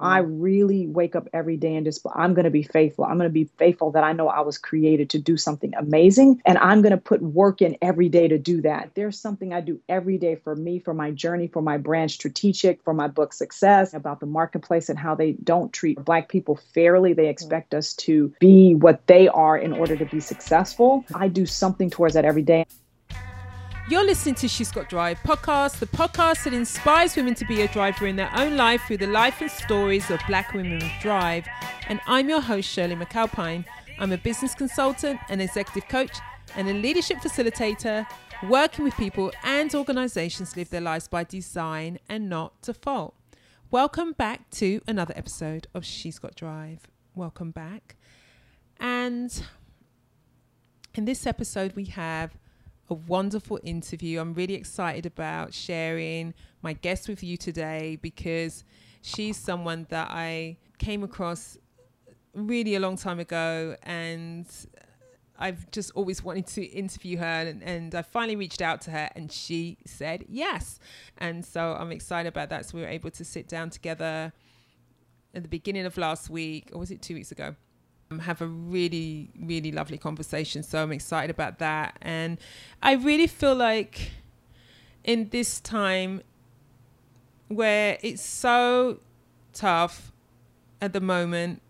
I really wake up every day and just, I'm going to be faithful. I'm going to be faithful that I know I was created to do something amazing. And I'm going to put work in every day to do that. There's something I do every day for me, for my journey, for my brand strategic, for my book success, about the marketplace and how they don't treat Black people fairly. They mm-hmm. expect us to be what they are in order to be successful. I do something towards that every day. You're listening to She's Got Drive podcast, the podcast that inspires women to be a driver in their own life through the life and stories of black women with drive. And I'm your host, Shirley McAlpine. I'm a business consultant, an executive coach, and a leadership facilitator, working with people and organizations live their lives by design and not default. Welcome back to another episode of She's Got Drive. Welcome back. And in this episode, we have a wonderful interview. I'm really excited about sharing my guest with you today because she's someone that I came across really a long time ago and I've just always wanted to interview her and, and, I finally reached out to her and she said yes. And so I'm excited about that. So we were able to sit down together at the beginning of last week, or was it two weeks ago? Have a really, really lovely conversation. So I'm excited about that. And I really feel like in this time where it's so tough at the moment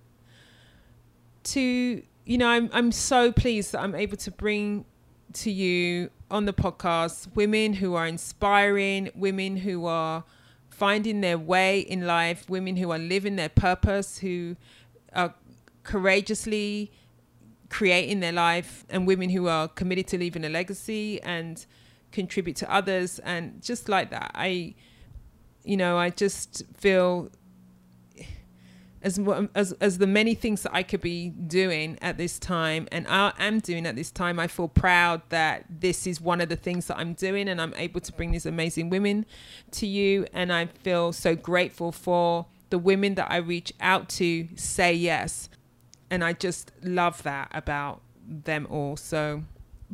to you know I'm I'm so pleased that I'm able to bring to you on the podcast women who are inspiring, women who are finding their way in life, women who are living their purpose, who are courageously creating their life and women who are committed to leaving a legacy and contribute to others and just like that i you know i just feel as as as the many things that I could be doing at this time and I am doing at this time I feel proud that this is one of the things that I'm doing and I'm able to bring these amazing women to you and I feel so grateful for the women that I reach out to say yes and I just love that about them all. So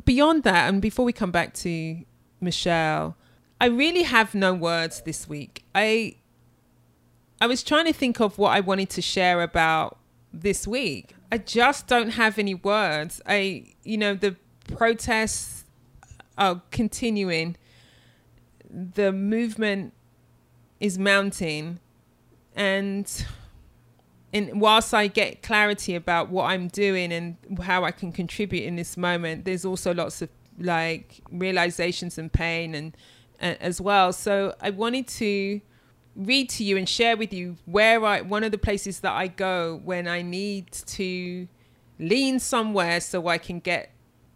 beyond that, and before we come back to Michelle, I really have no words this week. I I was trying to think of what I wanted to share about this week. I just don't have any words. I you know the protests are continuing. The movement is mounting and and whilst I get clarity about what I'm doing and how I can contribute in this moment, there's also lots of like realizations and pain and as well. So I wanted to read to you and share with you where I one of the places that I go when I need to lean somewhere so I can get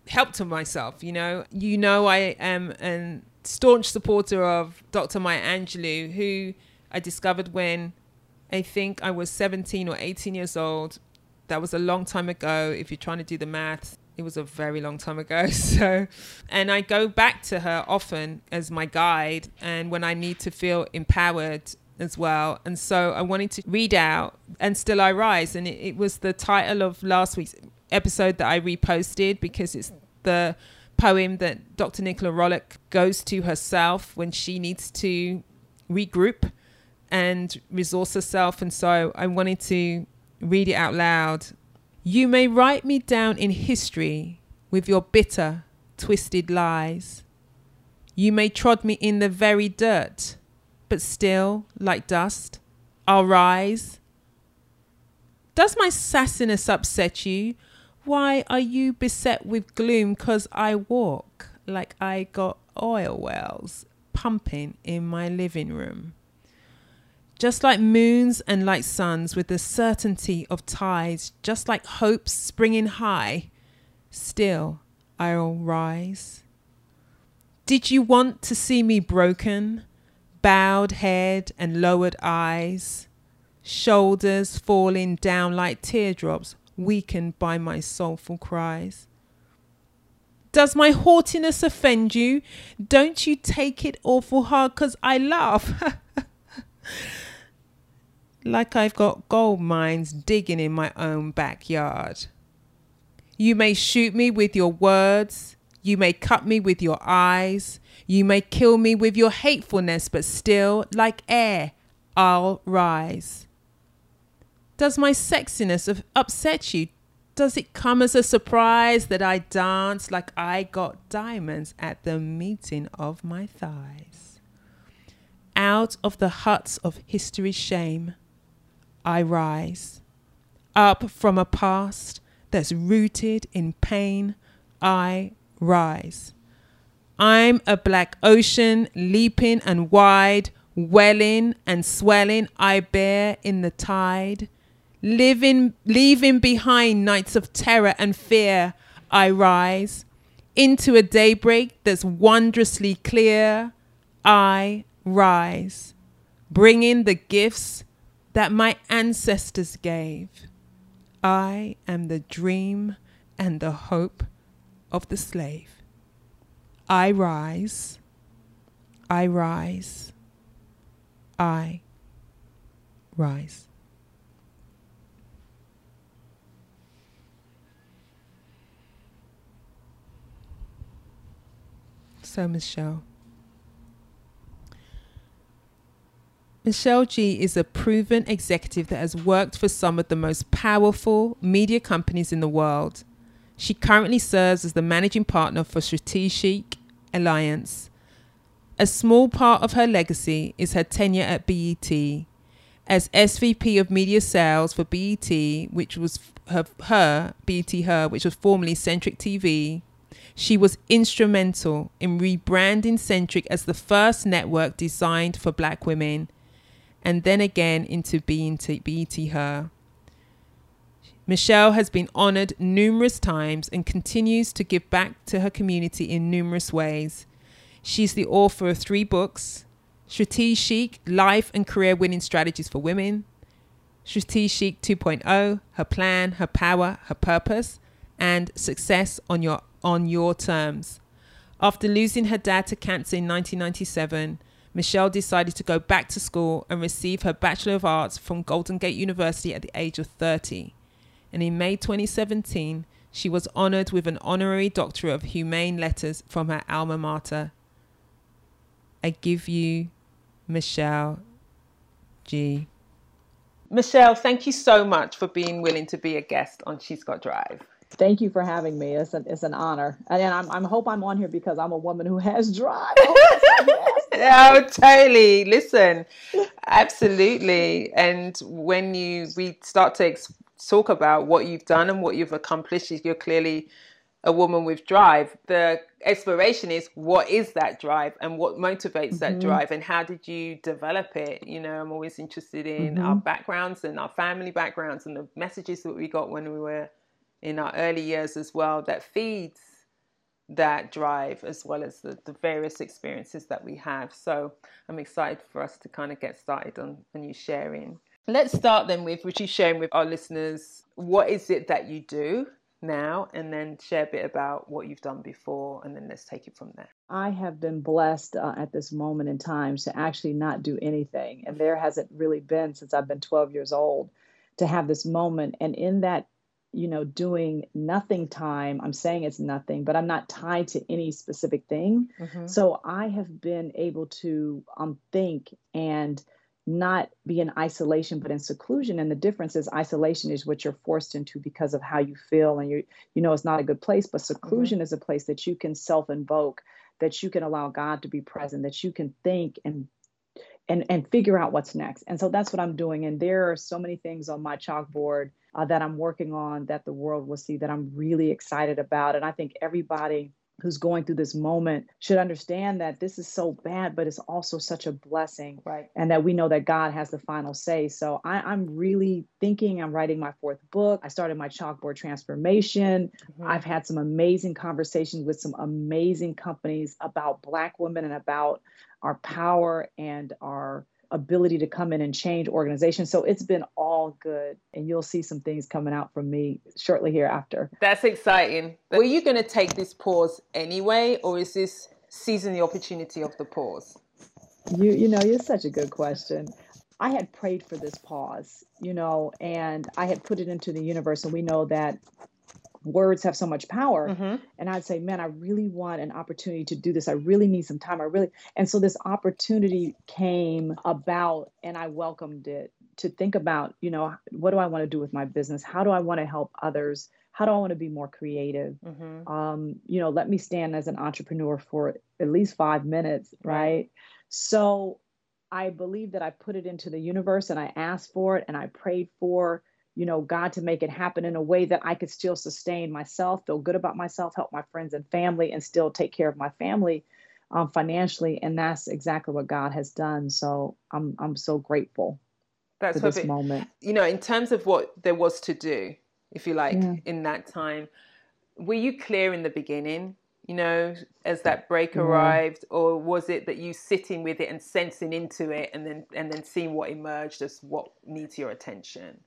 help to myself. You know, you know I am a staunch supporter of Dr. Maya Angelou, who I discovered when I think I was 17 or 18 years old. That was a long time ago. If you're trying to do the math, it was a very long time ago. So, and I go back to her often as my guide and when I need to feel empowered as well. And so I wanted to read out And Still I Rise. And it, it was the title of last week's episode that I reposted because it's the poem that Dr. Nicola Rollock goes to herself when she needs to regroup and resource herself. And so I wanted to read it out loud. You may write me down in history with your bitter, twisted lies. You may trod me in the very dirt, but still, like dust, I'll rise. Does my sassiness upset you? Why are you beset with gloom? Cause I walk like I got oil wells pumping in my living room. Just like moons and like suns, with the certainty of tides, just like hopes springing high, still I'll rise. Did you want to see me broken, bowed head and lowered eyes, shoulders falling down like teardrops, weakened by my soulful cries? Does my haughtiness offend you? Don't you take it awful hard, cause I laugh. like I've got gold mines digging in my own backyard. You may shoot me with your words, you may cut me with your eyes, you may kill me with your hatefulness, but still, like air, I'll rise. Does my sexiness upset you? Does it come as a surprise that I dance like I got diamonds at the meeting of my thighs? Out of the huts of history's shame, I rise. Up from a past that's rooted in pain, I rise. I'm a black ocean, leaping and wide, welling and swelling, I bear in the tide. Living, leaving behind nights of terror and fear, I rise. Into a daybreak that's wondrously clear, I rise. Bringing the gifts that my ancestors gave. I am the dream and the hope of the slave. I rise, I rise, I rise. So, Michelle. Michelle G is a proven executive that has worked for some of the most powerful media companies in the world. She currently serves as the managing partner for Strategic Alliance. A small part of her legacy is her tenure at BET. As SVP of Media Sales for BET, which was her, her BET Her, which was formerly Centric TV, she was instrumental in rebranding Centric as the first network designed for black women and then again into BET, BET Her. Michelle has been honored numerous times and continues to give back to her community in numerous ways. She's the author of three books Strategic Life and Career Winning Strategies for Women, Strategic 2.0, Her Plan, Her Power, Her Purpose, and Success on Your, on your Terms. After losing her dad to cancer in 1997, Michelle decided to go back to school and receive her Bachelor of Arts from Golden Gate University at the age of 30. And in May 2017, she was honored with an honorary Doctorate of Humane Letters from her alma mater. I give you Michelle G. Michelle, thank you so much for being willing to be a guest on She's Got Drive. Thank you for having me. It's an, it's an honor. And I'm, I'm hope I'm on here because I'm a woman who has drive. Oh, oh, totally. Listen, absolutely. And when you we start to ex- talk about what you've done and what you've accomplished, you're clearly a woman with drive. The exploration is what is that drive and what motivates mm-hmm. that drive and how did you develop it? You know, I'm always interested in mm-hmm. our backgrounds and our family backgrounds and the messages that we got when we were in our early years as well that feeds that drive as well as the, the various experiences that we have. So I'm excited for us to kind of get started on, on you sharing. Let's start then with which you sharing with our listeners what is it that you do now and then share a bit about what you've done before and then let's take it from there. I have been blessed uh, at this moment in time to actually not do anything and there hasn't really been since I've been 12 years old to have this moment and in that you know, doing nothing time. I'm saying it's nothing, but I'm not tied to any specific thing. Mm-hmm. So I have been able to um, think and not be in isolation, but in seclusion. And the difference is isolation is what you're forced into because of how you feel, and you you know it's not a good place. But seclusion mm-hmm. is a place that you can self invoke, that you can allow God to be present, that you can think and and and figure out what's next. And so that's what I'm doing. And there are so many things on my chalkboard uh, that I'm working on that the world will see that I'm really excited about. And I think everybody who's going through this moment should understand that this is so bad, but it's also such a blessing. Right. And that we know that God has the final say. So I, am really thinking I'm writing my fourth book. I started my chalkboard transformation. Mm-hmm. I've had some amazing conversations with some amazing companies about Black women and about our power and our ability to come in and change organizations. So it's been all good. And you'll see some things coming out from me shortly hereafter. That's exciting. Were you going to take this pause anyway, or is this seizing the opportunity of the pause? You, you know, you're such a good question. I had prayed for this pause, you know, and I had put it into the universe. And we know that words have so much power mm-hmm. and i'd say man i really want an opportunity to do this i really need some time i really and so this opportunity came about and i welcomed it to think about, you know, what do I want to do with my business? How do I want to help others? How do I want to be more creative? Mm-hmm. Um, you know, let me stand as an entrepreneur for at least five minutes, right? right? So I believe that I put it into the universe and I asked for it and I prayed for, you know, God to make it happen in a way that I could still sustain myself, feel good about myself, help my friends and family, and still take care of my family um, financially. And that's exactly what God has done. So I'm I'm so grateful that's for this moment. You know, in terms of what there was to do, if you like, yeah. in that time, were you clear in the beginning? You know, as that break yeah. arrived, or was it that you sitting with it and sensing into it, and then and then seeing what emerged as what needs your attention?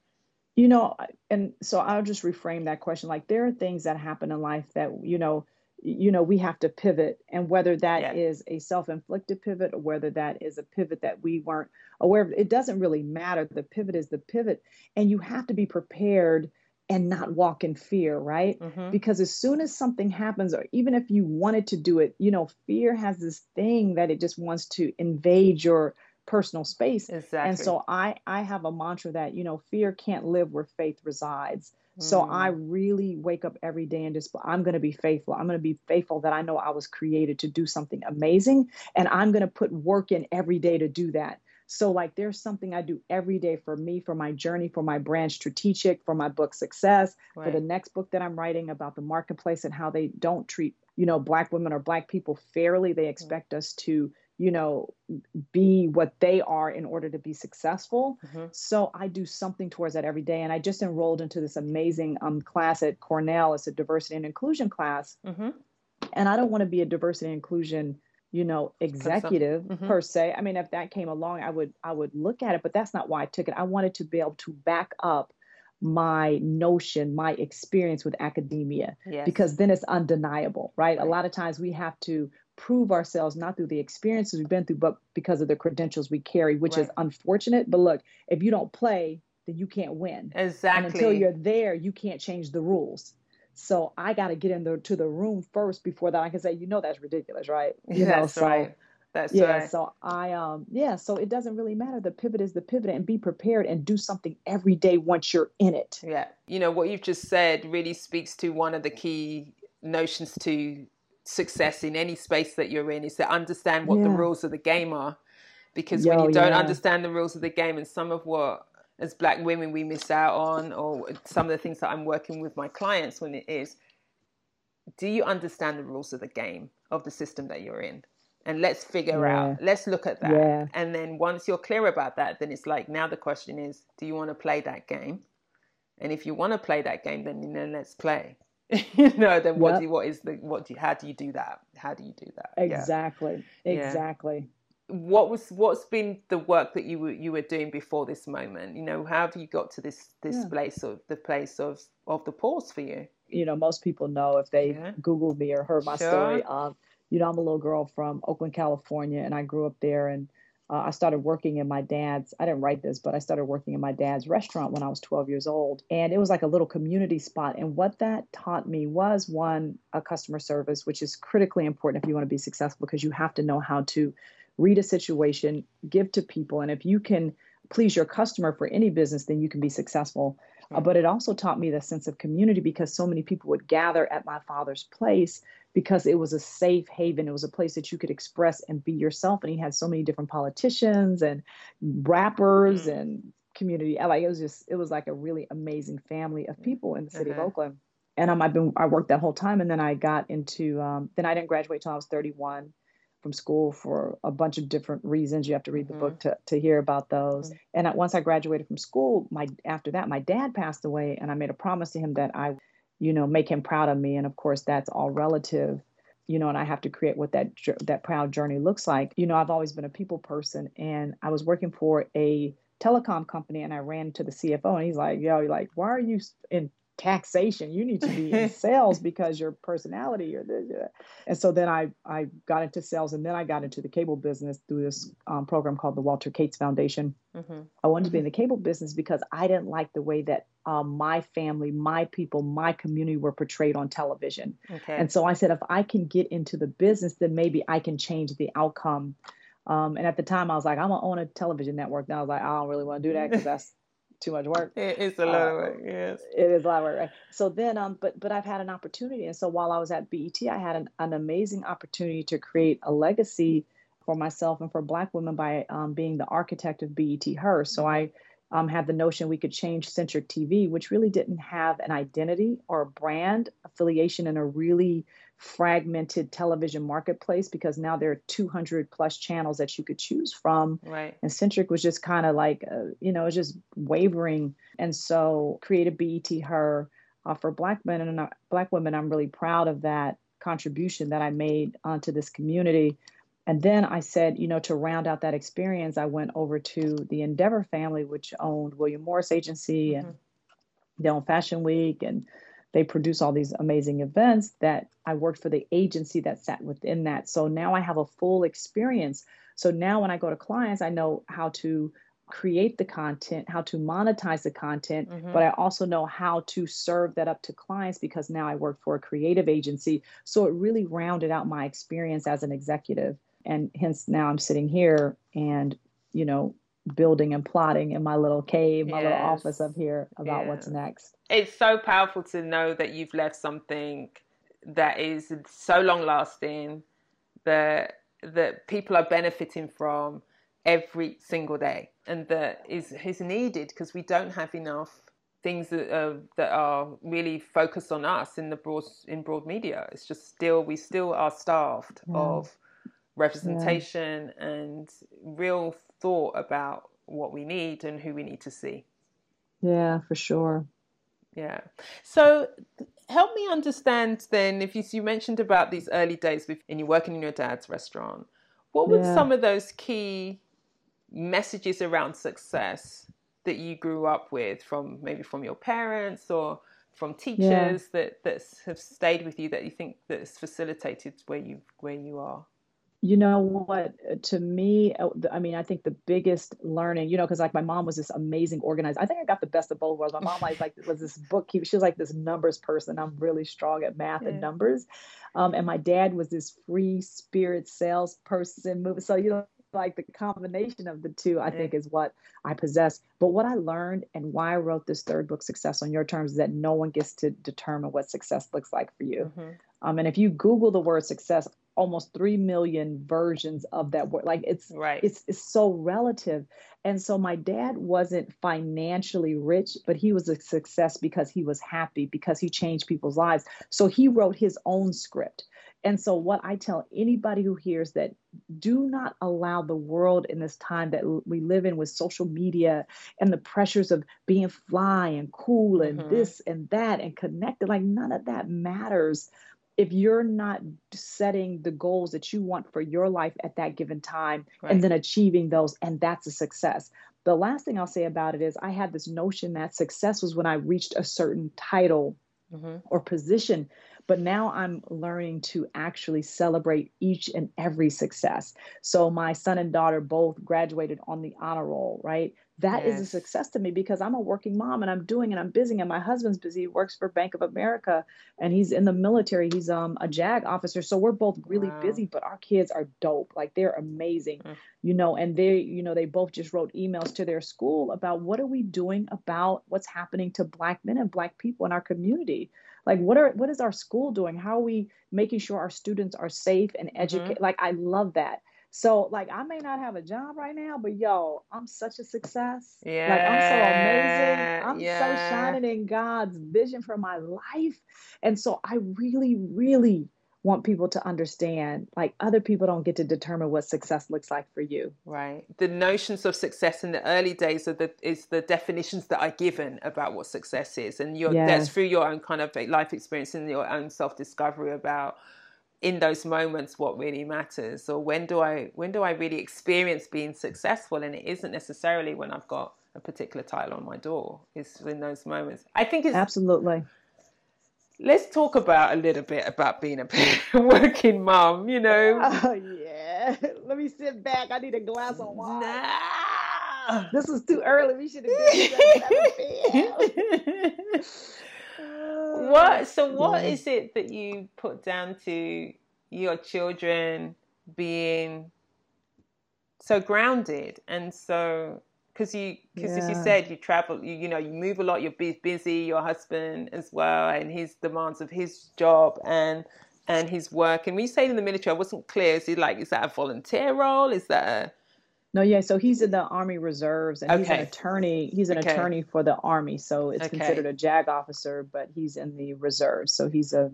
You know, and so I'll just reframe that question. Like there are things that happen in life that you know you know we have to pivot and whether that yeah. is a self-inflicted pivot or whether that is a pivot that we weren't aware of it doesn't really matter the pivot is the pivot and you have to be prepared and not walk in fear right mm-hmm. because as soon as something happens or even if you wanted to do it you know fear has this thing that it just wants to invade your personal space exactly. and so i i have a mantra that you know fear can't live where faith resides so mm. I really wake up every day and just, I'm going to be faithful. I'm going to be faithful that I know I was created to do something amazing. And I'm going to put work in every day to do that. So, like, there's something I do every day for me, for my journey, for my brand strategic, for my book success, right. for the next book that I'm writing about the marketplace and how they don't treat, you know, Black women or Black people fairly. They mm. expect mm. us to you know, be what they are in order to be successful. Mm-hmm. So I do something towards that every day. And I just enrolled into this amazing um, class at Cornell. It's a diversity and inclusion class. Mm-hmm. And I don't want to be a diversity and inclusion, you know, executive mm-hmm. per se. I mean, if that came along, I would I would look at it, but that's not why I took it. I wanted to be able to back up my notion, my experience with academia, yes. because then it's undeniable, right? right? A lot of times we have to prove ourselves not through the experiences we've been through, but because of the credentials we carry, which right. is unfortunate. But look, if you don't play, then you can't win. Exactly. And until you're there, you can't change the rules. So I got to get into to the room first before that I can say, you know, that's ridiculous, right? You that's know, so, right. That's yeah. Right. So I um yeah. So it doesn't really matter. The pivot is the pivot, and be prepared and do something every day once you're in it. Yeah. You know what you've just said really speaks to one of the key notions to success in any space that you're in is to understand what yeah. the rules of the game are. Because Yo, when you don't yeah. understand the rules of the game and some of what as black women we miss out on or some of the things that I'm working with my clients when it is do you understand the rules of the game of the system that you're in? And let's figure yeah. out, let's look at that. And then once you're clear about that, then it's like now the question is, do you want to play that game? And if you want to play that game, then, then let's play. you know, then what yep. do you, what is the what do you, how do you do that? How do you do that? Exactly. Yeah. Exactly. What was what's been the work that you were you were doing before this moment? You know, how have you got to this this yeah. place of the place of of the pause for you? You know, most people know if they yeah. Googled me or heard my sure. story. Um, you know, I'm a little girl from Oakland, California, and I grew up there and uh, I started working in my dad's, I didn't write this, but I started working in my dad's restaurant when I was 12 years old. And it was like a little community spot. And what that taught me was one, a customer service, which is critically important if you want to be successful because you have to know how to read a situation, give to people. And if you can please your customer for any business, then you can be successful. Uh, but it also taught me the sense of community because so many people would gather at my father's place because it was a safe haven. It was a place that you could express and be yourself. And he had so many different politicians and rappers mm. and community. Like it was just, it was like a really amazing family of people in the city of uh-huh. Oakland. And um, I've been, I worked that whole time. And then I got into, um, then I didn't graduate till I was 31 from school for a bunch of different reasons. You have to read the mm-hmm. book to, to hear about those. Mm-hmm. And once I graduated from school, my after that, my dad passed away, and I made a promise to him that I, you know, make him proud of me. And of course, that's all relative, you know. And I have to create what that that proud journey looks like. You know, I've always been a people person, and I was working for a telecom company, and I ran to the CFO, and he's like, "Yo, you're like, why are you in taxation. You need to be in sales because your personality or the, and so then I I got into sales and then I got into the cable business through this um, program called the Walter Kaitz Foundation. Mm-hmm. I wanted to be in the cable business because I didn't like the way that um, my family, my people, my community were portrayed on television. Okay. And so I said, if I can get into the business, then maybe I can change the outcome Um, and at the time, I was like, I'm gonna own a television network. Now I was like, I don't really want to do that because that's too much work. It is a lot uh, of work. Yes, it is a lot of work. Right? So then, um, but but I've had an opportunity, and so while I was at BET, I had an, an amazing opportunity to create a legacy for myself and for Black women by um, being the architect of BET Her. So I um, had the notion we could change Centric TV, which really didn't have an identity or a brand affiliation in a really fragmented television marketplace because now there are 200 plus channels that you could choose from. Right. And Centric was just kind of like, uh, you know, it's just wavering. And so created BET Her uh, for Black men and uh, Black women. I'm really proud of that contribution that I made onto this community. And then I said, you know, to round out that experience, I went over to the Endeavor family, which owned William Morris Agency mm-hmm. and they own Fashion Week and they produce all these amazing events that I worked for the agency that sat within that. So now I have a full experience. So now when I go to clients, I know how to create the content, how to monetize the content, mm-hmm. but I also know how to serve that up to clients because now I work for a creative agency. So it really rounded out my experience as an executive and hence now I'm sitting here and you know building and plotting in my little cave, my yes. little office up here about what's next. It's so powerful to know that you've left something that is so long lasting that that people are benefiting from every single day and that is is needed because we don't have enough things that, uh, that are really focused on us in the broad in broad media. It's just still we still are starved yeah. of representation yeah. and real thought about what we need and who we need to see. Yeah, for sure. Yeah. So help me understand then if you, you mentioned about these early days with, and you're working in your dad's restaurant, what were yeah. some of those key messages around success that you grew up with from maybe from your parents or from teachers yeah. that that have stayed with you that you think that has facilitated where you where you are? You know what to me uh, i mean i think the biggest learning you know because like my mom was this amazing organizer. I think i got the best of both worlds. My mom like, like was this bookkeeper she was like this numbers person. I'm really strong at math yeah. and numbers. Um, and my dad was this free spirit salesperson so you know like the combination of the two i think is what i possess. But what i learned and why i wrote this third book success on your terms is that no one gets to determine what success looks like for you. Mm-hmm. um, and if you google the word success almost 3 million versions of that word like it's right. it's, it's so relative. And so my dad wasn't financially rich but he was a success because he was happy because he changed people's lives. So he wrote his own script. And so what i tell anybody who hears that do not allow the world in this time that we live in with social media and the pressures of being fly and cool and mm-hmm. this and that and connected like none of that matters if you're not setting the goals that you want for your life at that given time right. and then achieving those and that's a success the last thing i'll say about it is i had this notion that success was when i reached a certain title mm-hmm. or position but now I'm learning to actually celebrate each and every success. So my son and daughter both graduated on the honor roll, right? That yes. is a success to me because I'm a working mom and I'm doing and I'm busy and my husband's busy. He works for Bank of America and he's in the military. He's um a JAG officer. So we're both really wow. busy, but our kids are dope. Like they're amazing. Mm. You know, and they, you know, they both just wrote emails to their school about what are we doing about what's happening to black men and black people in our community like what are what is our school doing how are we making sure our students are safe and educated mm-hmm. like i love that so like I may not have a job right now, but yo, I'm such a success. Yeah. Like I'm so amazing. I'm yeah. so shining in God's vision for my life. And so I really, really want people to understand like other people don't get to determine what success looks like for you right the notions of success in the early days are the is the definitions that are given about what success is and your yes. that's through your own kind of life experience and your own self-discovery about in those moments what really matters or when do i when do i really experience being successful and it isn't necessarily when i've got a particular title on my door it's in those moments i think it's absolutely let's talk about a little bit about being a working mom. You know. Oh yeah. Let me sit back. I need a glass of wine. Nah. This is too early. We should have been What? So what is it that you put down to your children being so grounded and so because you because yeah. as you said you travel you, you know you move a lot you're busy your husband as well and his demands of his job and and his work and when you say in the military i wasn't clear is he like is that a volunteer role is that a no, yeah. So he's in the Army Reserves, and he's an attorney. He's an okay. attorney for the Army, so it's okay. considered a JAG officer, but he's in the reserves, so he's a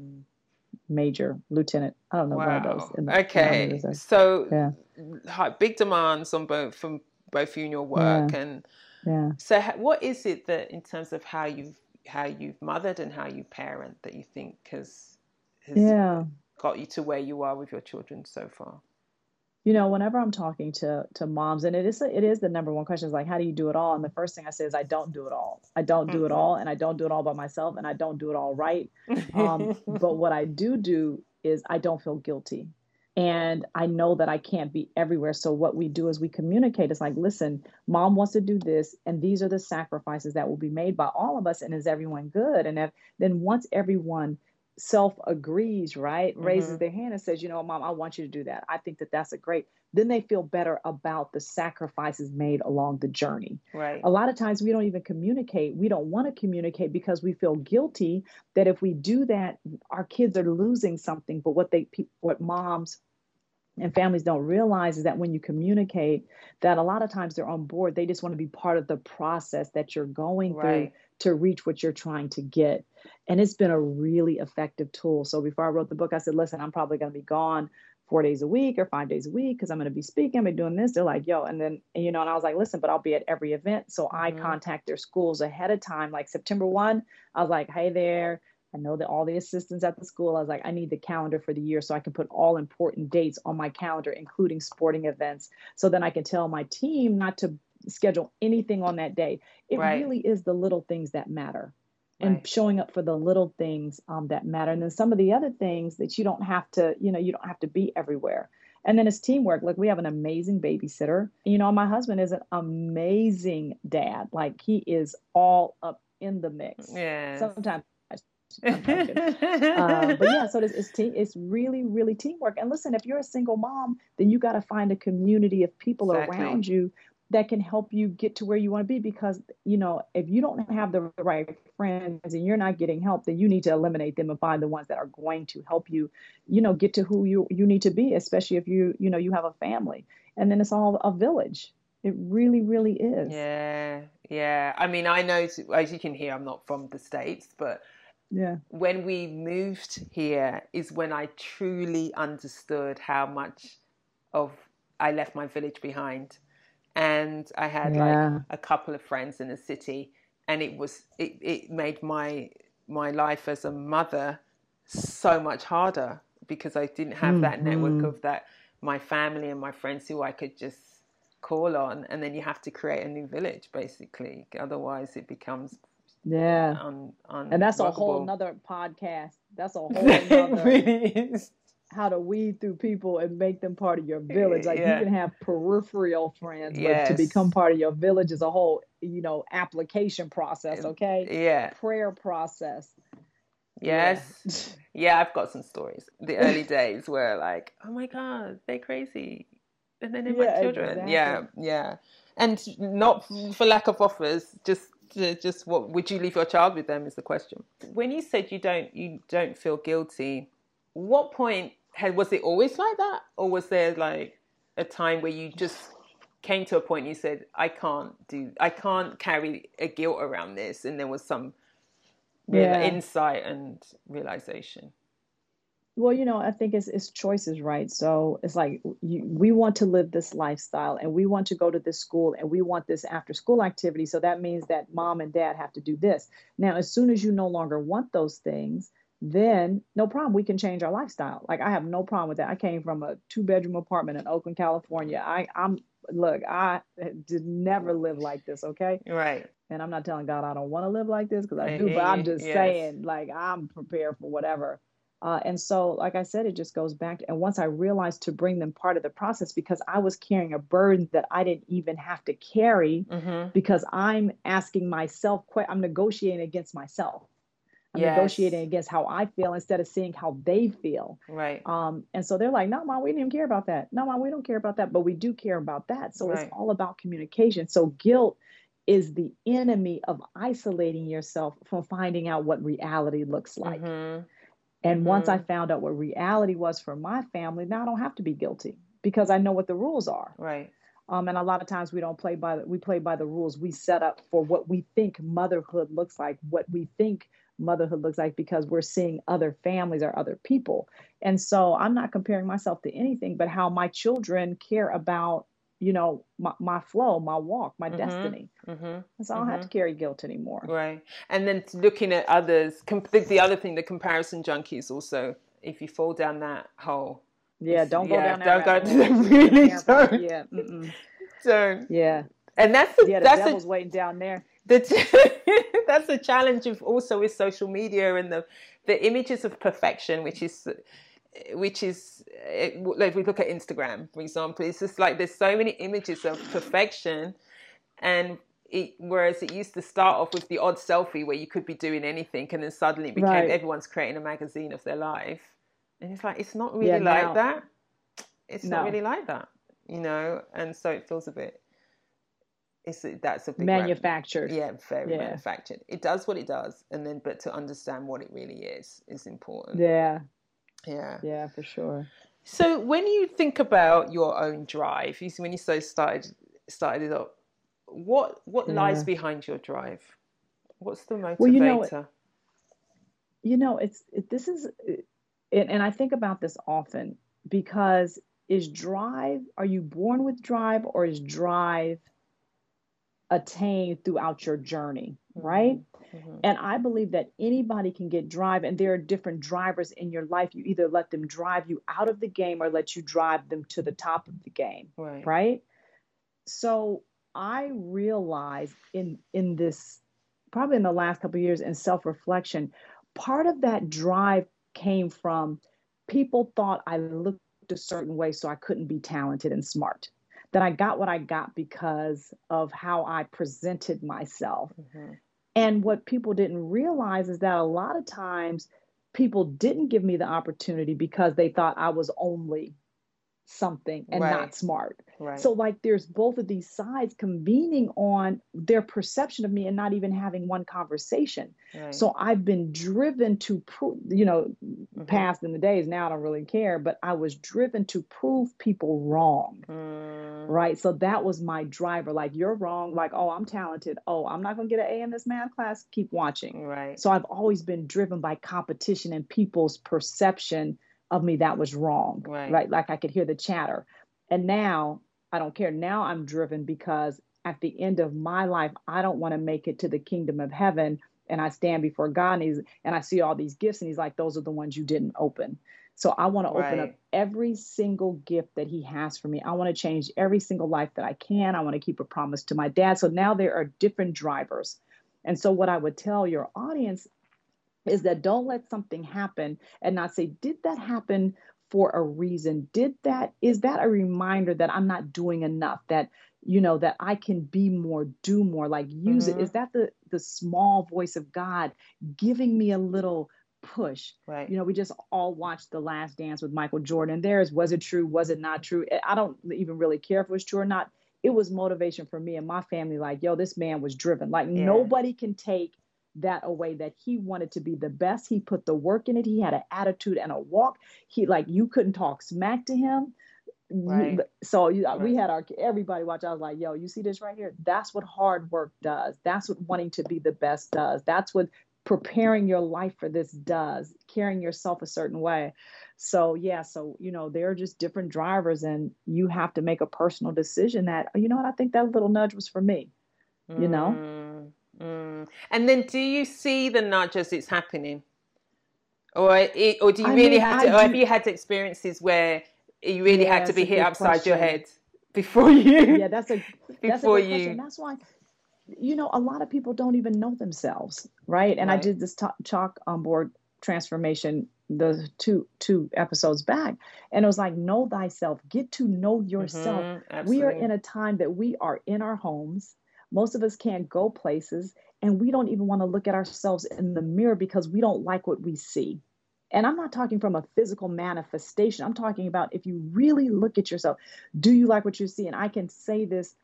major lieutenant. I don't know one of those. The, okay, so yeah. big demands on both from both you and your work, and yeah. So, what is it that, in terms of how you've how you've mothered and how you parent, that you think has has yeah. got you to where you are with your children so far? You know whenever i'm talking to to moms and it is it is the number one question is like how do you do it all? And the first thing i say is i don't do it all. I don't do it all and i don't do it all by myself and i don't do it all right. Um, but what i do do is i don't feel guilty. And i know that i can't be everywhere. So what we do is we communicate. It's like listen mom wants to do this and these are the sacrifices that will be made by all of us and is everyone good? And if then once everyone self agrees, right? Mm-hmm. Raises their hand and says, you know, mom, I want you to do that. I think that that's a great. Then they feel better about the sacrifices made along the journey. Right. A lot of times we don't even communicate. We don't want to communicate because we feel guilty that if we do that, our kids are losing something. But what they, what moms and families don't realize is that when you communicate that a lot of times they're on board they just want to be part of the process that you're going right. through to reach what you're trying to get. And it's been a really effective tool. So before i wrote the book i said listen i'm probably going to be gone four days a week or five days a week because i'm going to be speaking i'm doing this. They're like yo and then you know and i was like listen but i'll be at every event. So mm-hmm. i contact their schools ahead of time like september 1 i was like hey there. I know that all the assistants at the school, I was like, I need the calendar for the year so I can put all important dates on my calendar, including sporting events. So then I can tell my team not to schedule anything on that day. It right. really is the little things that matter and right. showing up for the little things um, that matter. And then some of the other things that you don't have to, you know, you don't have to be everywhere. And then it's teamwork. Like we have an amazing babysitter. You know, my husband is an amazing dad. Like he is all up in the mix. Yeah. Sometimes uh, but yeah, so it's it's, te- it's really really teamwork. And listen, if you're a single mom, then you got to find a community of people exactly. around you that can help you get to where you want to be. Because you know, if you don't have the right friends and you're not getting help, then you need to eliminate them and find the ones that are going to help you. You know, get to who you you need to be, especially if you you know you have a family. And then it's all a village. It really, really is. Yeah, yeah. I mean, I know, as you can hear, I'm not from the States, but yeah when we moved here is when i truly understood how much of i left my village behind and i had yeah. like a couple of friends in the city and it was it, it made my my life as a mother so much harder because i didn't have mm-hmm. that network of that my family and my friends who i could just call on and then you have to create a new village basically otherwise it becomes yeah. On, on and that's a whole nother podcast. That's a whole nother really how to weed through people and make them part of your village. Like yeah. you can have peripheral friends, yes. but to become part of your village is a whole, you know, application process, okay? Yeah. Prayer process. Yes. Yeah. yeah, I've got some stories. The early days where like, oh my God, they're crazy. And then they're yeah, my children. Exactly. Yeah, yeah. And not for lack of offers, just uh, just what would you leave your child with them is the question. When you said you don't you don't feel guilty, what point had was it always like that, or was there like a time where you just came to a point and you said I can't do I can't carry a guilt around this, and there was some yeah. insight and realization? Well you know i think it's, it's choices right? So it's like you, we want to live this lifestyle and we want to go to this school and we want this after school activity. So that means that mom and dad have to do this. Now as soon as you no longer want those things then no problem we can change our lifestyle like i have no problem with that i came from a two bedroom apartment in oakland california i i'm look i did never live like this okay right and i'm not telling god i don't want to live like this because i do but i'm just yes. saying like i'm prepared for whatever uh, and so, like I said, it just goes back. To, and once I realized to bring them part of the process because I was carrying a burden that I didn't even have to carry mm-hmm. because I'm asking myself, I'm negotiating against myself. I'm yes. negotiating against how I feel instead of seeing how they feel. Right. Um, and so they're like, no, mom, we didn't even care about that. No, mom, we don't care about that, but we do care about that. So right. it's all about communication. So guilt is the enemy of isolating yourself from finding out what reality looks like. Mm-hmm. And mm-hmm. once I found out what reality was for my family, now I don't have to be guilty because I know what the rules are. Right. Um, and a lot of times we don't play by the, we play by the rules we set up for what we think motherhood looks like, what we think motherhood looks like because we're seeing other families or other people. And so I'm not comparing myself to anything but how my children care about, you know, my, my flow, my walk, my mm-hmm. destiny. Mm-hmm. So I don't mm-hmm. have to mm-hmm. carry guilt anymore. Right. And then looking at others, the other thing, the comparison junkies also, if you fall down that hole. Yeah, don't go yeah, down that Don't go, really don't. Yeah. Mm-mm. Don't. Yeah. And that's the, yeah, the that's devil's a, waiting down there the, that's the challenge of also with social media and the the images of perfection, which is which is if we look at Instagram, for example, it's just like there's so many images of perfection, and it, whereas it used to start off with the odd selfie where you could be doing anything, and then suddenly it became right. everyone's creating a magazine of their life, and it's like it's not really yeah, like now, that. It's no. not really like that, you know, and so it feels a bit it's that's a big manufactured. yeah, very yeah. manufactured. It does what it does, and then but to understand what it really is is important. Yeah, yeah, yeah, for sure. So when you think about your own drive, you see when you so started started it up, what what yeah. lies behind your drive? What's the motivator? Well, you know, you know it's it, this is, and, and I think about this often because is drive are you born with drive or is drive attain throughout your journey, mm-hmm. right? Mm-hmm. And I believe that anybody can get drive, and there are different drivers in your life. You either let them drive you out of the game or let you drive them to the top of the game, right? right? So I realized in in this probably in the last couple years in self reflection, part of that drive came from people thought I looked a certain way, so I couldn't be talented and smart that I got what I got because of how I presented myself. Mm-hmm. And what people didn't realize is that a lot of times people didn't give me the opportunity because they thought I was only something and right. not smart. Right. So like there's both of these sides convening on their perception of me and not even having one conversation. Right. So I've been driven to prove, you know, mm-hmm. past in the days now I don't really care, but I was driven to prove people wrong. Mm. Right? So that was my driver like you're wrong, like oh, I'm talented. Oh, I'm not going to get an A in this math class. Keep watching. Right. So I've always been driven by competition and people's perception of me that was wrong, right. right? Like I could hear the chatter. And now I don't care. Now I'm driven because at the end of my life, I don't want to make it to the kingdom of heaven. And I stand before God and, he's, and I see all these gifts, and He's like, those are the ones you didn't open. So I want to right. open up every single gift that He has for me. I want to change every single life that I can. I want to keep a promise to my dad. So now there are different drivers. And so, what I would tell your audience is that don't let something happen and not say, did that happen for a reason? Did that, is that a reminder that I'm not doing enough? That, you know, that I can be more, do more, like use mm-hmm. it? Is that the, the small voice of God giving me a little push? Right. You know, we just all watched The Last Dance with Michael Jordan. There's, was it true? Was it not true? I don't even really care if it was true or not. It was motivation for me and my family. Like, yo, this man was driven. Like, yeah. nobody can take that away that he wanted to be the best. He put the work in it. He had an attitude and a walk. He like you couldn't talk smack to him. Right. So you, right. we had our everybody watch. I was like, "Yo, you see this right here? That's what hard work does. That's what wanting to be the best does. That's what preparing your life for this does. Carrying yourself a certain way." So yeah, so you know there are just different drivers, and you have to make a personal decision that you know what I think that little nudge was for me. You know. Mm Mm. And then, do you see the nudge as it's happening, or it, or do you I really mean, have to, I or have you had experiences where you really yeah, had to be hit upside question. your head before you? Yeah, that's a that's before a you. Question. That's why you know a lot of people don't even know themselves, right? And right. I did this chalk on board transformation the two two episodes back and it was like know thyself get to know yourself mm-hmm, we are in a time that we are in our homes Most of us can't go places and we don't even want to look at ourselves in the mirror because we don't like what we see. And I'm not talking from a physical manifestation. I'm talking about if you really look at yourself, do you like what you see? And I can say this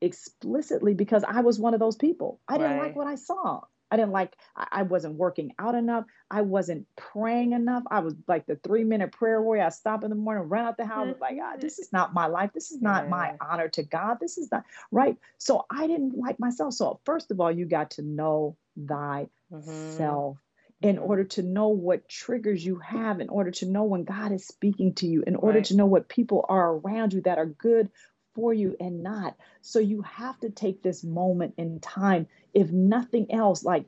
explicitly because I was one of those people. I didn't Right. like what I saw. I didn't like, I wasn't working out enough. I wasn't praying enough. I was like the three minute prayer warrior. I stop in the morning, run out the house, like, ah, this is not my life. This is not my honor to God. This is not right. So I didn't like myself. So, first of all, you got to know thyself Mhm. in order to know what triggers you have, in order to know when God is speaking to you, in order Right. to know what people are around you that are good for you and not. So you have to take this moment in time. If nothing else, like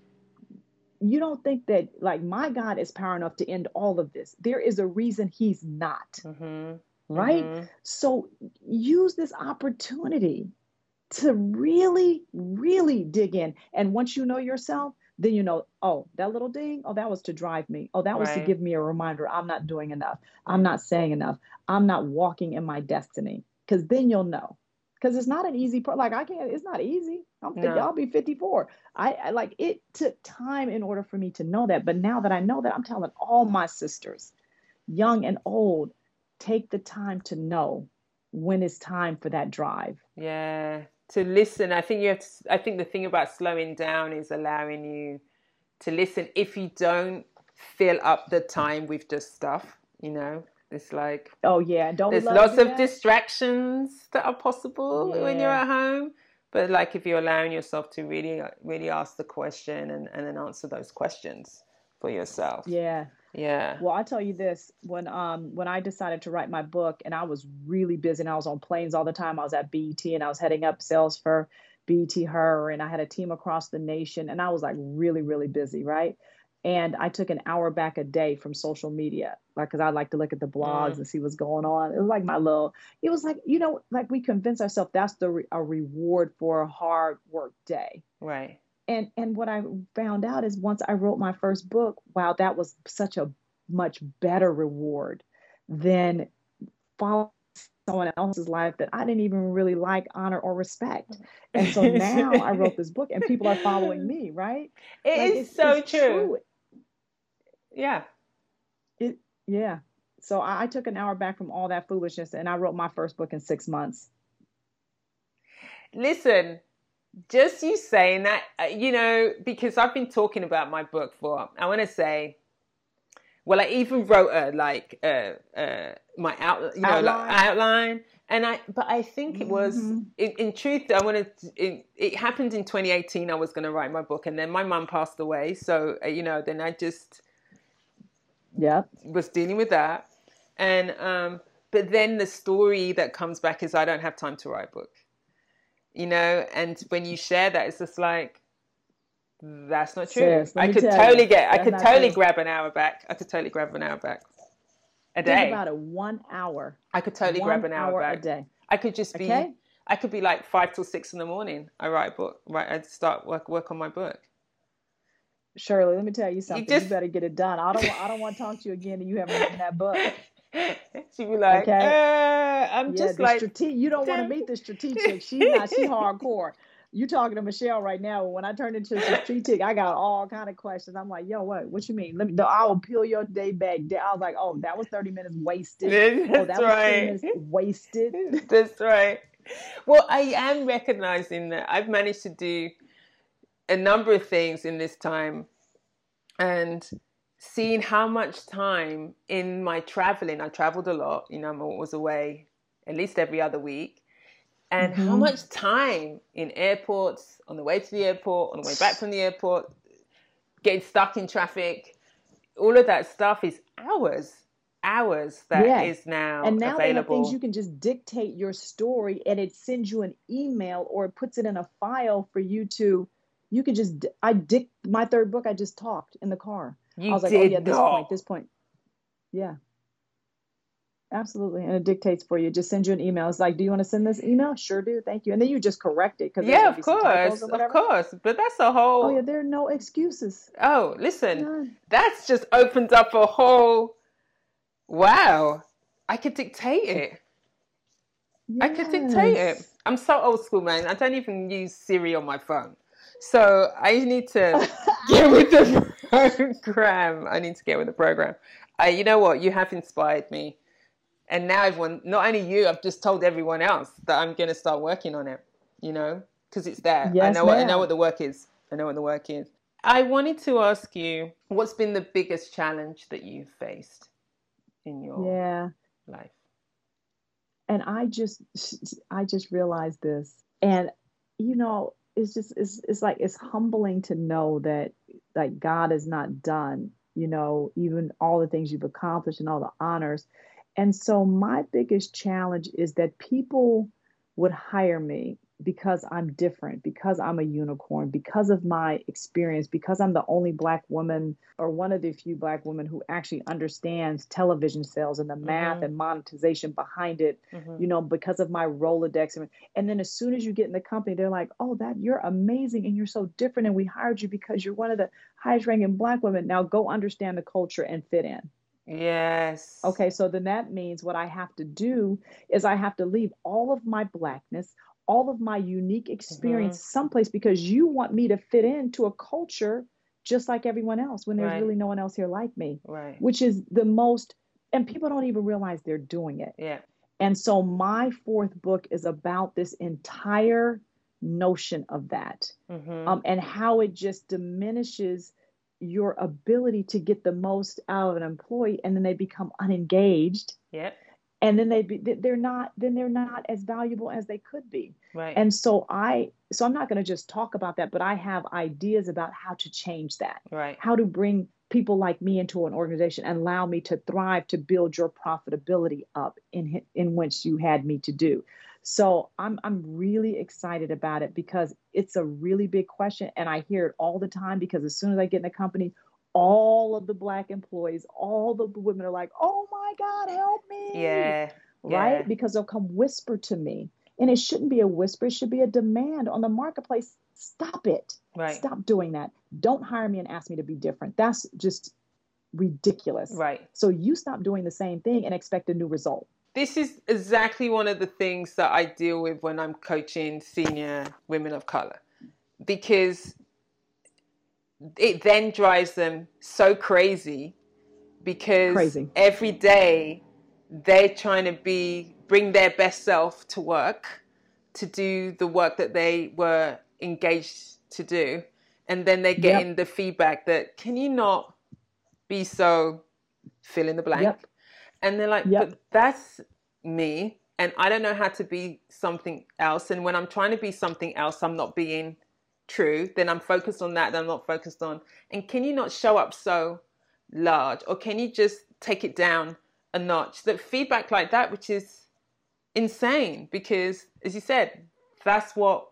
you don't think that like my God is power enough to end all of this. There is a reason he's not, Mhm. right? Mhm. So use this opportunity to really, really dig in. And once you know yourself, then you know, oh, that little ding, oh, that was to drive me. Oh, that was to give me a reminder I'm not doing enough. I'm not saying enough. I'm not walking in my destiny. Because then you'll know. Because it's not an easy part. Like I can't, it's not easy. I'm 50, No. I'll be 54. I, I like it took time in order for me to know that. But now that I know that, I'm telling all my sisters, young and old, take the time to know when it's time for that drive. Yeah, to listen. I think you have. To, I think the thing about slowing down is allowing you to listen. If you don't fill up the time with just stuff, you know, it's like Oh yeah, don't there's lots do of that? distractions that are possible when you're at home. But like if you're allowing yourself to really, really ask the question and, and then answer those questions for yourself. Yeah. Yeah. Well, I'll tell you this: when um when I decided to write my book, and I was really busy, and I was on planes all the time. I was at BET, and I was heading up sales for BET Her, and I had a team across the nation, and I was like really, really busy, right? And I took an hour back a day from social media, like because I like to look at the blogs Mm. and see what's going on. It was like my little, it was like you know, like we convince ourselves that's the re- a reward for a hard work day. Right. and and what I found out is once I wrote my first book, wow, that was such a much better reward than following someone else's life that I didn't even really like, honor, or respect. And so now I wrote this book, and people are following me, right? It Like, is it's- so it's true. Yeah. It yeah. So I, I took an hour back from all that foolishness, and I wrote my first book in six months. Listen, just you saying that, uh, you know, because I've been talking about my book for, I want to say, well, I even wrote a like uh, uh, my out, you know, like Outline? outline, and I, but I think it was, Mhm. in, in truth, I wanted. To, it, it happened in 2018. I was going to write my book, and then my mum passed away, so uh, you know, then I just Yep. was dealing with that, and um, but then the story that comes back is I don't have time to write a book, you know. And when you share that, it's just like that's not true. I could totally you, get. I could totally true. grab an hour back. I could totally grab an hour back a Think day. about a One hour. I could totally grab an hour, a back. A day. I could just be. Okay. I could be like five till six in the morning. I write a book. Right. I start work work on my book. Shirley, let me tell you something. You, just- better get it done. I don't. I don't want to talk to you again, and you haven't written that book. She'd be like, Okay. uh, I'm Yeah, just like, strate- you don't want to meet the strategic. She's not. She hardcore. You talking to Michelle right now? When I turned into strategic, I got all kind of questions. I'm like, yo, what? What you mean? Let me. I will peel your day back. I was like, oh, that was 30 minutes wasted. oh, that That's was 20 right. wasted. That's right. Well, I am recognizing that I've managed to do a number of things in this time and seeing how much time in my traveling, I traveled a lot, you know, I was away at least every other week, and how Mhm. much time in airports, on the way to the airport, on the way back from the airport, getting stuck in traffic, all of that stuff is hours, hours That is Yeah. now And now they available. things you can just dictate your story, and it sends you an email or it puts it in a file for you to. You could just. I dict my third book. I just talked in the car. You I was like, oh, did oh yeah, this point, this point. Yeah. Absolutely. And it dictates for you. Just send you an email. It's like, do you want to send this email? Sure do. Thank you. And then you just correct it because Yeah, of course, of course. But that's a whole. Oh yeah, there are no excuses. Oh, listen, None. that's just opened up a whole. Wow, I could dictate it. I could dictate it. I'm so old school, man. I don't even use Siri on my phone. So I need to get with the program. I need to get with the program. I, you know what? You have inspired me. And now everyone, not only you, I've just told everyone else that I'm going to start working on it, you know, because it's there. Yes, I know what, I know what the work is. I know what the work is. I wanted to ask you, what's been the biggest challenge that you've faced in your yeah. life? And I just, I just realized this, and you know, it's just, it's, it's like it's humbling to know that like God is not done. You know, even all the things you've accomplished and all the honors. And so my biggest challenge is that people would hire me because I'm different, because I'm a unicorn, because of my experience, because I'm the only black woman or one of the few black women who actually understands television sales and the math mm-hmm. and monetization behind it, mm-hmm. you know, because of my Rolodex. And then as soon as you get in the company, they're like, oh, that you're amazing and you're so different. And we hired you because you're one of the highest ranking black women. Now go understand the culture and fit in. Yes. Okay, so then that means what I have to do is I have to leave all of my blackness, all of my unique experience mm-hmm. someplace because you want me to fit into a culture just like everyone else when there's right. really no one else here like me. Right. Which is the most and people don't even realize they're doing it. Yeah. And so my fourth book is about this entire notion of that mm-hmm. um, and how it just diminishes your ability to get the most out of an employee and then they become unengaged. Yep and then they be, they're not then they're not as valuable as they could be. Right. And so i so i'm not going to just talk about that but i have ideas about how to change that. Right. How to bring people like me into an organization and allow me to thrive to build your profitability up in in which you had me to do. So i'm i'm really excited about it because it's a really big question and i hear it all the time because as soon as i get in a company all of the black employees, all the women are like, "Oh my God, help me!" Yeah, right. Yeah. Because they'll come whisper to me, and it shouldn't be a whisper; it should be a demand on the marketplace. Stop it! Right. Stop doing that. Don't hire me and ask me to be different. That's just ridiculous. Right. So you stop doing the same thing and expect a new result. This is exactly one of the things that I deal with when I'm coaching senior women of color because it then drives them so crazy because crazy. every day they're trying to be bring their best self to work to do the work that they were engaged to do and then they're getting yep. the feedback that can you not be so fill in the blank yep. and they're like yep. but that's me and i don't know how to be something else and when i'm trying to be something else i'm not being true, then I'm focused on that, then I'm not focused on. And can you not show up so large? Or can you just take it down a notch? That feedback like that, which is insane because, as you said, that's what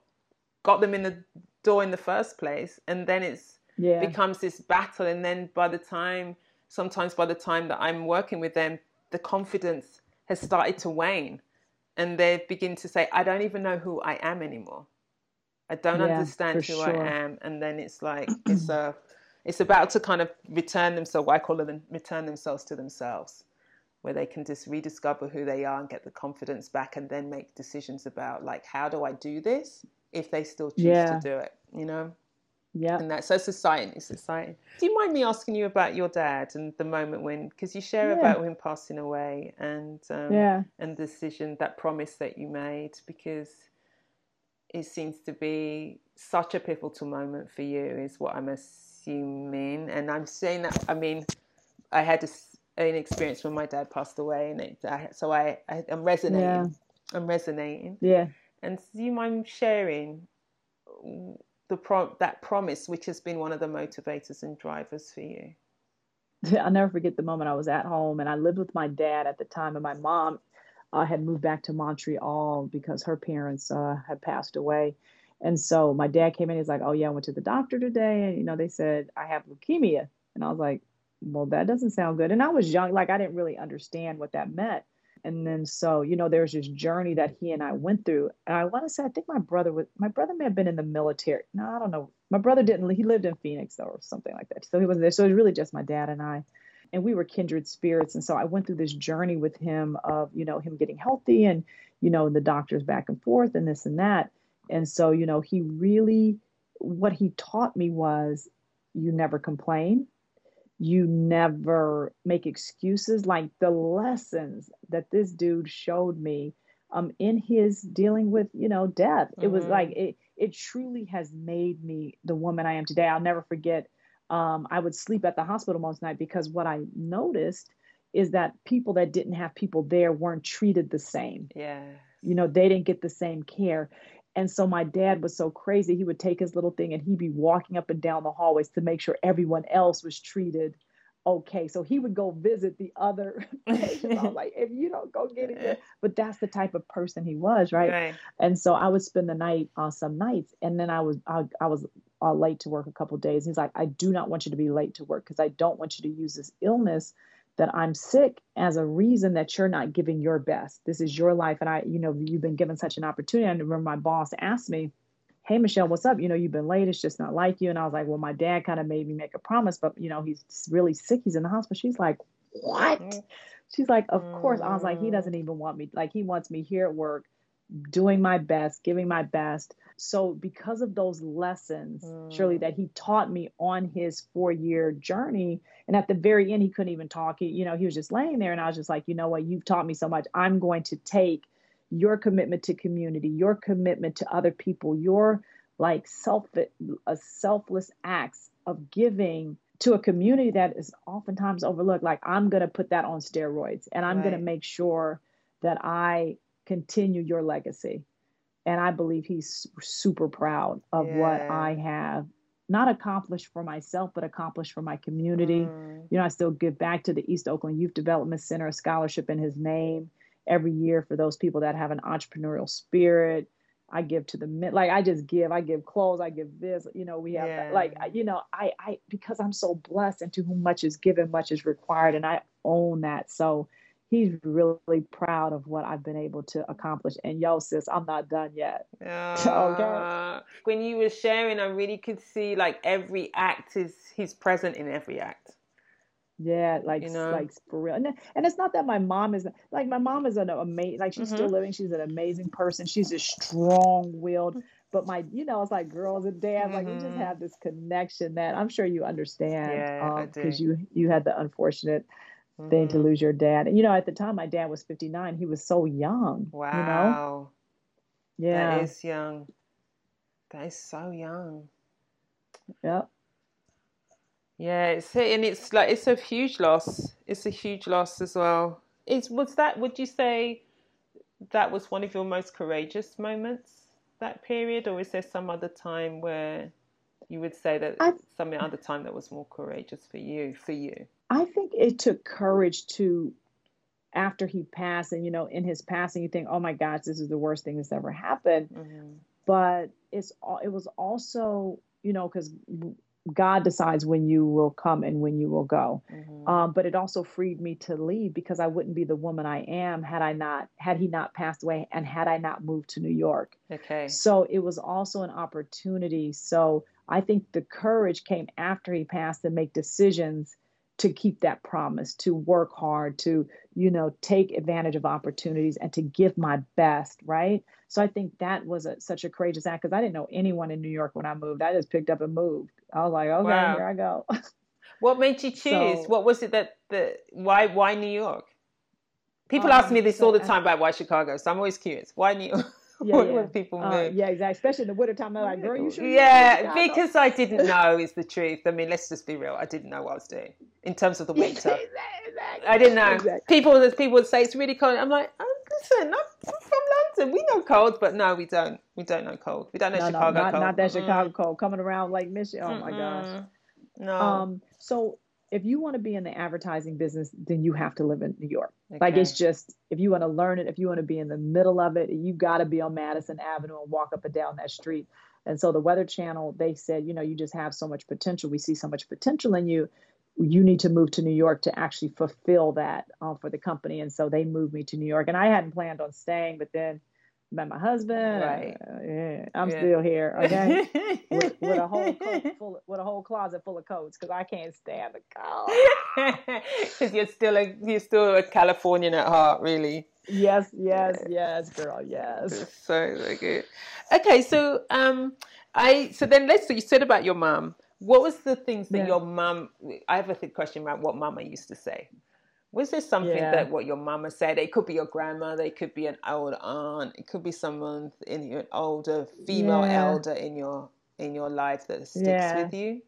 got them in the door in the first place. And then it's yeah. becomes this battle. And then by the time, sometimes by the time that I'm working with them, the confidence has started to wane. And they begin to say, I don't even know who I am anymore. I don't yeah, understand who sure. I am, and then it's like it's a it's about to kind of return themselves. I call them return themselves to themselves, where they can just rediscover who they are and get the confidence back, and then make decisions about like how do I do this if they still choose yeah. to do it, you know. Yeah. And that's so it's exciting. It's exciting. Do you mind me asking you about your dad and the moment when, because you share yeah. about him passing away and um, yeah. and the decision, that promise that you made, because it seems to be such a pivotal moment for you, is what I'm assuming. And I'm saying that, I mean, I had a, an experience when my dad passed away, and it, I, so I, I, am resonating. Yeah. I'm resonating. Yeah. And do you mind sharing the pro- that promise, which has been one of the motivators and drivers for you? I'll never forget the moment I was at home and I lived with my dad at the time, and my mom uh, had moved back to Montreal because her parents uh, had passed away. And so my dad came in. He's like, "Oh yeah, I went to the doctor today, and you know they said I have leukemia." And I was like, "Well, that doesn't sound good." And I was young, like I didn't really understand what that meant. And then so you know there's this journey that he and I went through. And I want to say I think my brother was my brother may have been in the military. No, I don't know. My brother didn't. He lived in Phoenix though, or something like that. So he wasn't there. So it was really just my dad and I. and we were kindred spirits. And so I went through this journey with him of, you know, him getting healthy and, you know, the doctors back and forth and this and that. And so, you know, he really, what he taught me was you never complain, you never make excuses. Like the lessons that this dude showed me um, in his dealing with, you know, death. Mm-hmm. It was mm-hmm. like, it, it truly has made me the woman I am today. I'll never forget. Um, I would sleep at the hospital most night because what I noticed is that people that didn't have people there weren't treated the same. Yeah. You know, they didn't get the same care. And so my dad was so crazy. He would take his little thing and he'd be walking up and down the hallways to make sure everyone else was treated okay. So he would go visit the other patients. I was like, if you don't go get it, but that's the type of person he was, right? right. And so I would spend the night on some nights, and then I was I, I was uh, late to work a couple days. He's like, I do not want you to be late to work because I don't want you to use this illness that I'm sick as a reason that you're not giving your best. This is your life, and I, you know, you've been given such an opportunity. I remember my boss asked me hey michelle what's up? You know you've been late. It's just not like you. And i was like well my dad kind of made me make a promise but you know he's really sick. He's in the hospital. She's like what? Mm. she's like of course. I was like he doesn't even want me like he wants me here at work doing my best giving my best. So because of those lessons mm. Shirley that he taught me on his four year journey and at the very end he couldn't even talk. He, you know he was just laying there and i was just like you know what? You've taught me so much. I'm going to take your commitment to community, your commitment to other people, your like self a selfless acts of giving to a community that is oftentimes overlooked. Like I'm gonna put that on steroids and I'm right. gonna make sure that I continue your legacy. And I believe he's super proud of yeah. what I have not accomplished for myself, but accomplished for my community. Mm. You know, I still give back to the East Oakland Youth Development Center a scholarship in his name every year for those people that have an entrepreneurial spirit. I give to the men, like I just give. I give clothes. I give this. You know, we have yeah. like you know, I I because I'm so blessed, and to whom much is given, much is required, and I own that. So he's really proud of what I've been able to accomplish. And yo, sis, I'm not done yet. Uh, okay. When you were sharing, I really could see like every act is he's present in every act. Yeah, like you know? like for real. And, and it's not that my mom is like my mom is an amazing like she's mm-hmm. still living. She's an amazing person. She's a strong willed. But my, you know, it's like girls and dads, mm-hmm. like we just mm-hmm. have this connection that I'm sure you understand. Yeah, because um, you you had the unfortunate mm-hmm. thing to mm-hmm. lose your dad. And you know, at the time my dad was 59. He was so young. Wow. You know? Yeah. That is young. That is so young. Yep. Yeah, it's and it's like it's a huge loss. It's a huge loss as well. Is was that? Would you say that was one of your most courageous moments that period, or is there some other time where you would say that I, some other time that was more courageous for you? For you, I think it took courage to after he passed, and you know, in his passing, you think, "Oh my gosh, this is the worst thing that's ever happened." Mm-hmm. But it's it was also you know because God decides when you will come and when you will go. Mm-hmm. Um, but it also freed me to leave because I wouldn't be the woman I am had I not had he not passed away and had I not moved to New York. Okay. So it was also an opportunity. So I think the courage came after he passed to make decisions to keep that promise, to work hard, to, you know, take advantage of opportunities and to give my best, right? So I think that was a, such a courageous act because I didn't know anyone in New York when I moved. I just picked up and moved. I was like, okay, wow. here I go. what made you choose? So, what was it that the why why New York? People um, ask me this so all the time about why Chicago, so I'm always curious. Why New York? yeah, yeah. people uh, move. Uh, yeah, exactly. Especially in the wintertime. They're like, girl, you should. Yeah, because I didn't know is the truth. I mean, let's just be real. I didn't know what I was doing in terms of the winter. exactly. I didn't know. Exactly. People, people would say it's really cold. I'm like, oh, listen, I'm London. We know cold, but no, we don't. We don't know cold. We don't know no, Chicago no, not, cold. Not that mm Chicago cold coming around like Michigan. Oh Mm-mm. my gosh. No. Um. So if you want to be in the advertising business, then you have to live in New York. Okay. Like it's just if you want to learn it, if you want to be in the middle of it, you got to be on Madison Avenue and walk up and down that street. And so the Weather Channel, they said, you know, you just have so much potential. We see so much potential in you. You need to move to New York to actually fulfill that uh, for the company. And so they moved me to New York. And I hadn't planned on staying, but then met my husband. Right. Uh, yeah, I'm Yeah. still here. Okay. with, with a whole coat full, with a whole closet full of coats because I can't stand the cold. Because you're still a you're still a Californian at heart, really. Yes, yes, yes, girl, yes. So so good. Okay, so um, I so then let's So you said about your mum. What was the things that Yeah. your mum? I have a question about what mama used to say. Was there something Yeah. that what your mama said? It could be your grandmother, it could be an old aunt, it could be someone in your older female Yeah. elder in your in your life that sticks with you.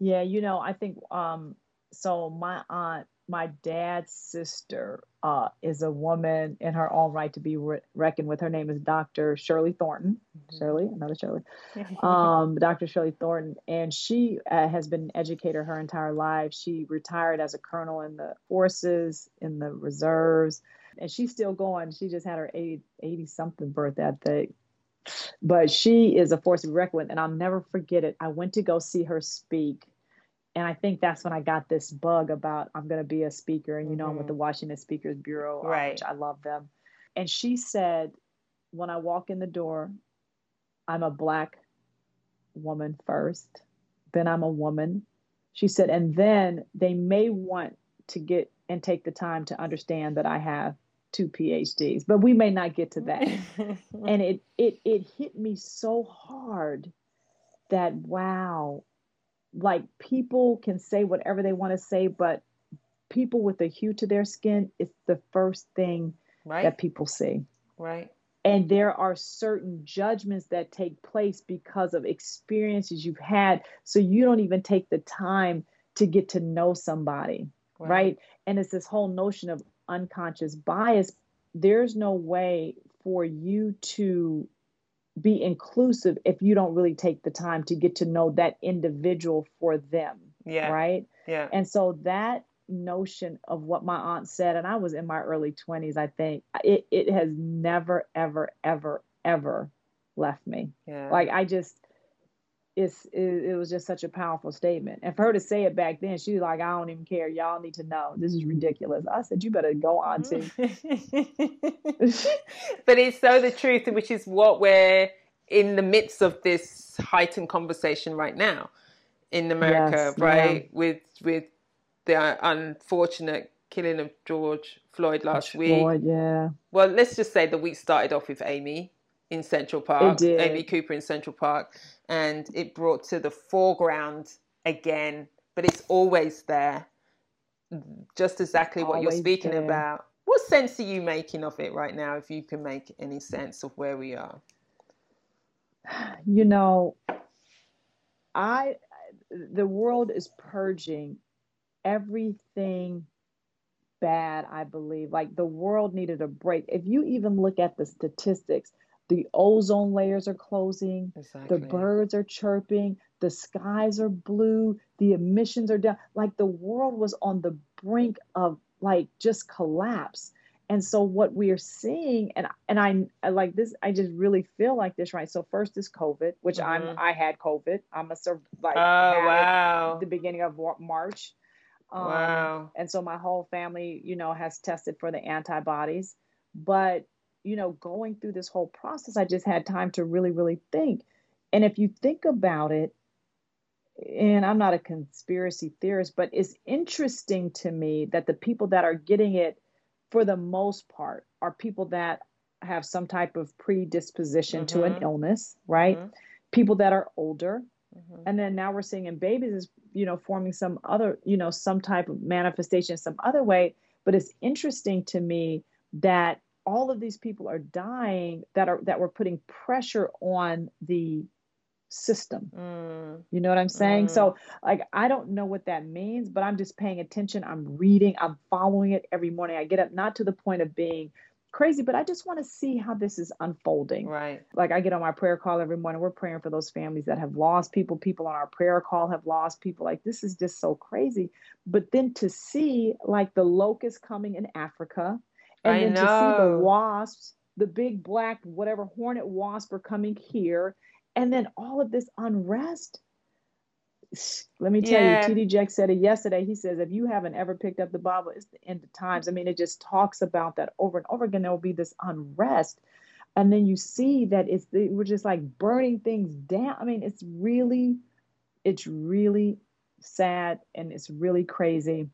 Yeah, you know, I think um so my aunt, my dad's sister, uh, is a woman in her own right to be re- reckoned with. Her name is Dr. Shirley Thornton. Shirley, another Shirley. um, Dr. Shirley Thornton, and she uh, has been an educator her entire life. She retired as a colonel in the forces, in the reserves, and she's still going. She just had her 80, something birthday, I think. But she is a force to be reckoned with, and I'll never forget it. I went to go see her speak. And I think that's when I got this bug about I'm going to be a speaker. And, you know, I'm with the Washington Speakers Bureau, uh, Right. which I love them. And she said, when I walk in the door, I'm a black woman first, then I'm a woman. She said, and then they may want to get and take the time to understand that I have two PhDs, but we may not get to that. and it it it hit me so hard that wow, like people can say whatever they want to say, but people with a hue to their skin is the first thing right, that people see. Right, and there are certain judgments that take place because of experiences you've had so you don't even take the time to get to know somebody right, and it's this whole notion of unconscious bias. There's no way for you to be inclusive if you don't really take the time to get to know that individual for them Yeah. right Yeah. and so that notion of what my aunt said, and I was in my early 20s, I think, it, it has never, ever, ever, ever left me. Yeah. Like, I just, it's, it, it was just such a powerful statement. And for her to say it back then, she was like, I don't even care. Y'all need to know. This is ridiculous. I said, You better go on to. Mm. but it's so the truth, which is what we're in the midst of this heightened conversation right now in America, Yes, right? yeah. With with the unfortunate killing of George Floyd last week. Lord, yeah. Well, let's just say the week started off with Amy in Central Park. Amy Cooper in Central Park, and it brought to the foreground again, but it's always there. Just exactly what you're speaking there. about. What sense are you making of it right now, if you can make any sense of where we are? you know i the world is purging everything bad i believe like the world needed a break if you even look at the statistics the ozone layers are closing. Exactly. the birds are chirping. The skies are blue. The emissions are down. Like the world was on the brink of like just collapse. And so what we are seeing and and I, I like this i just really feel like this right? So first is covid which Mhm. i'm i had covid. I'm a sur- like Oh wow! the beginning of march. Um, Wow. and so my whole family you know has tested for the antibodies. But you know going through this whole process i just had time to really really think and if you think about it and i'm not a conspiracy theorist but it's interesting to me that the people that are getting it for the most part are people that have some type of predisposition to an Mhm. illness right Mhm. people that are older Mhm. and then now we're seeing in babies is you know forming some other you know some type of manifestation some other way but it's interesting to me that all of these people are dying that are that we're putting pressure on the system Mm. you know what i'm saying Mm. so like i don't know what that means but i'm just paying attention i'm reading i'm following it every morning i get up not to the point of being crazy but i just want to see how this is unfolding Right. like I get on my prayer call every morning. We're praying for those families that have lost people. People on our prayer call have lost people. Like this is just so crazy. But then to see like the locust coming in Africa, and I then to see the wasps, the big black whatever hornet wasp are coming here, and then all of this unrest. Let me tell yeah. you, TD Jakes said it yesterday. He says, if you haven't ever picked up the Bible, it's the end of times. I mean, it just talks about that over and over again. There will be this unrest. And then you see that it's we're just like burning things down. I mean, it's really, it's really sad and it's really crazy.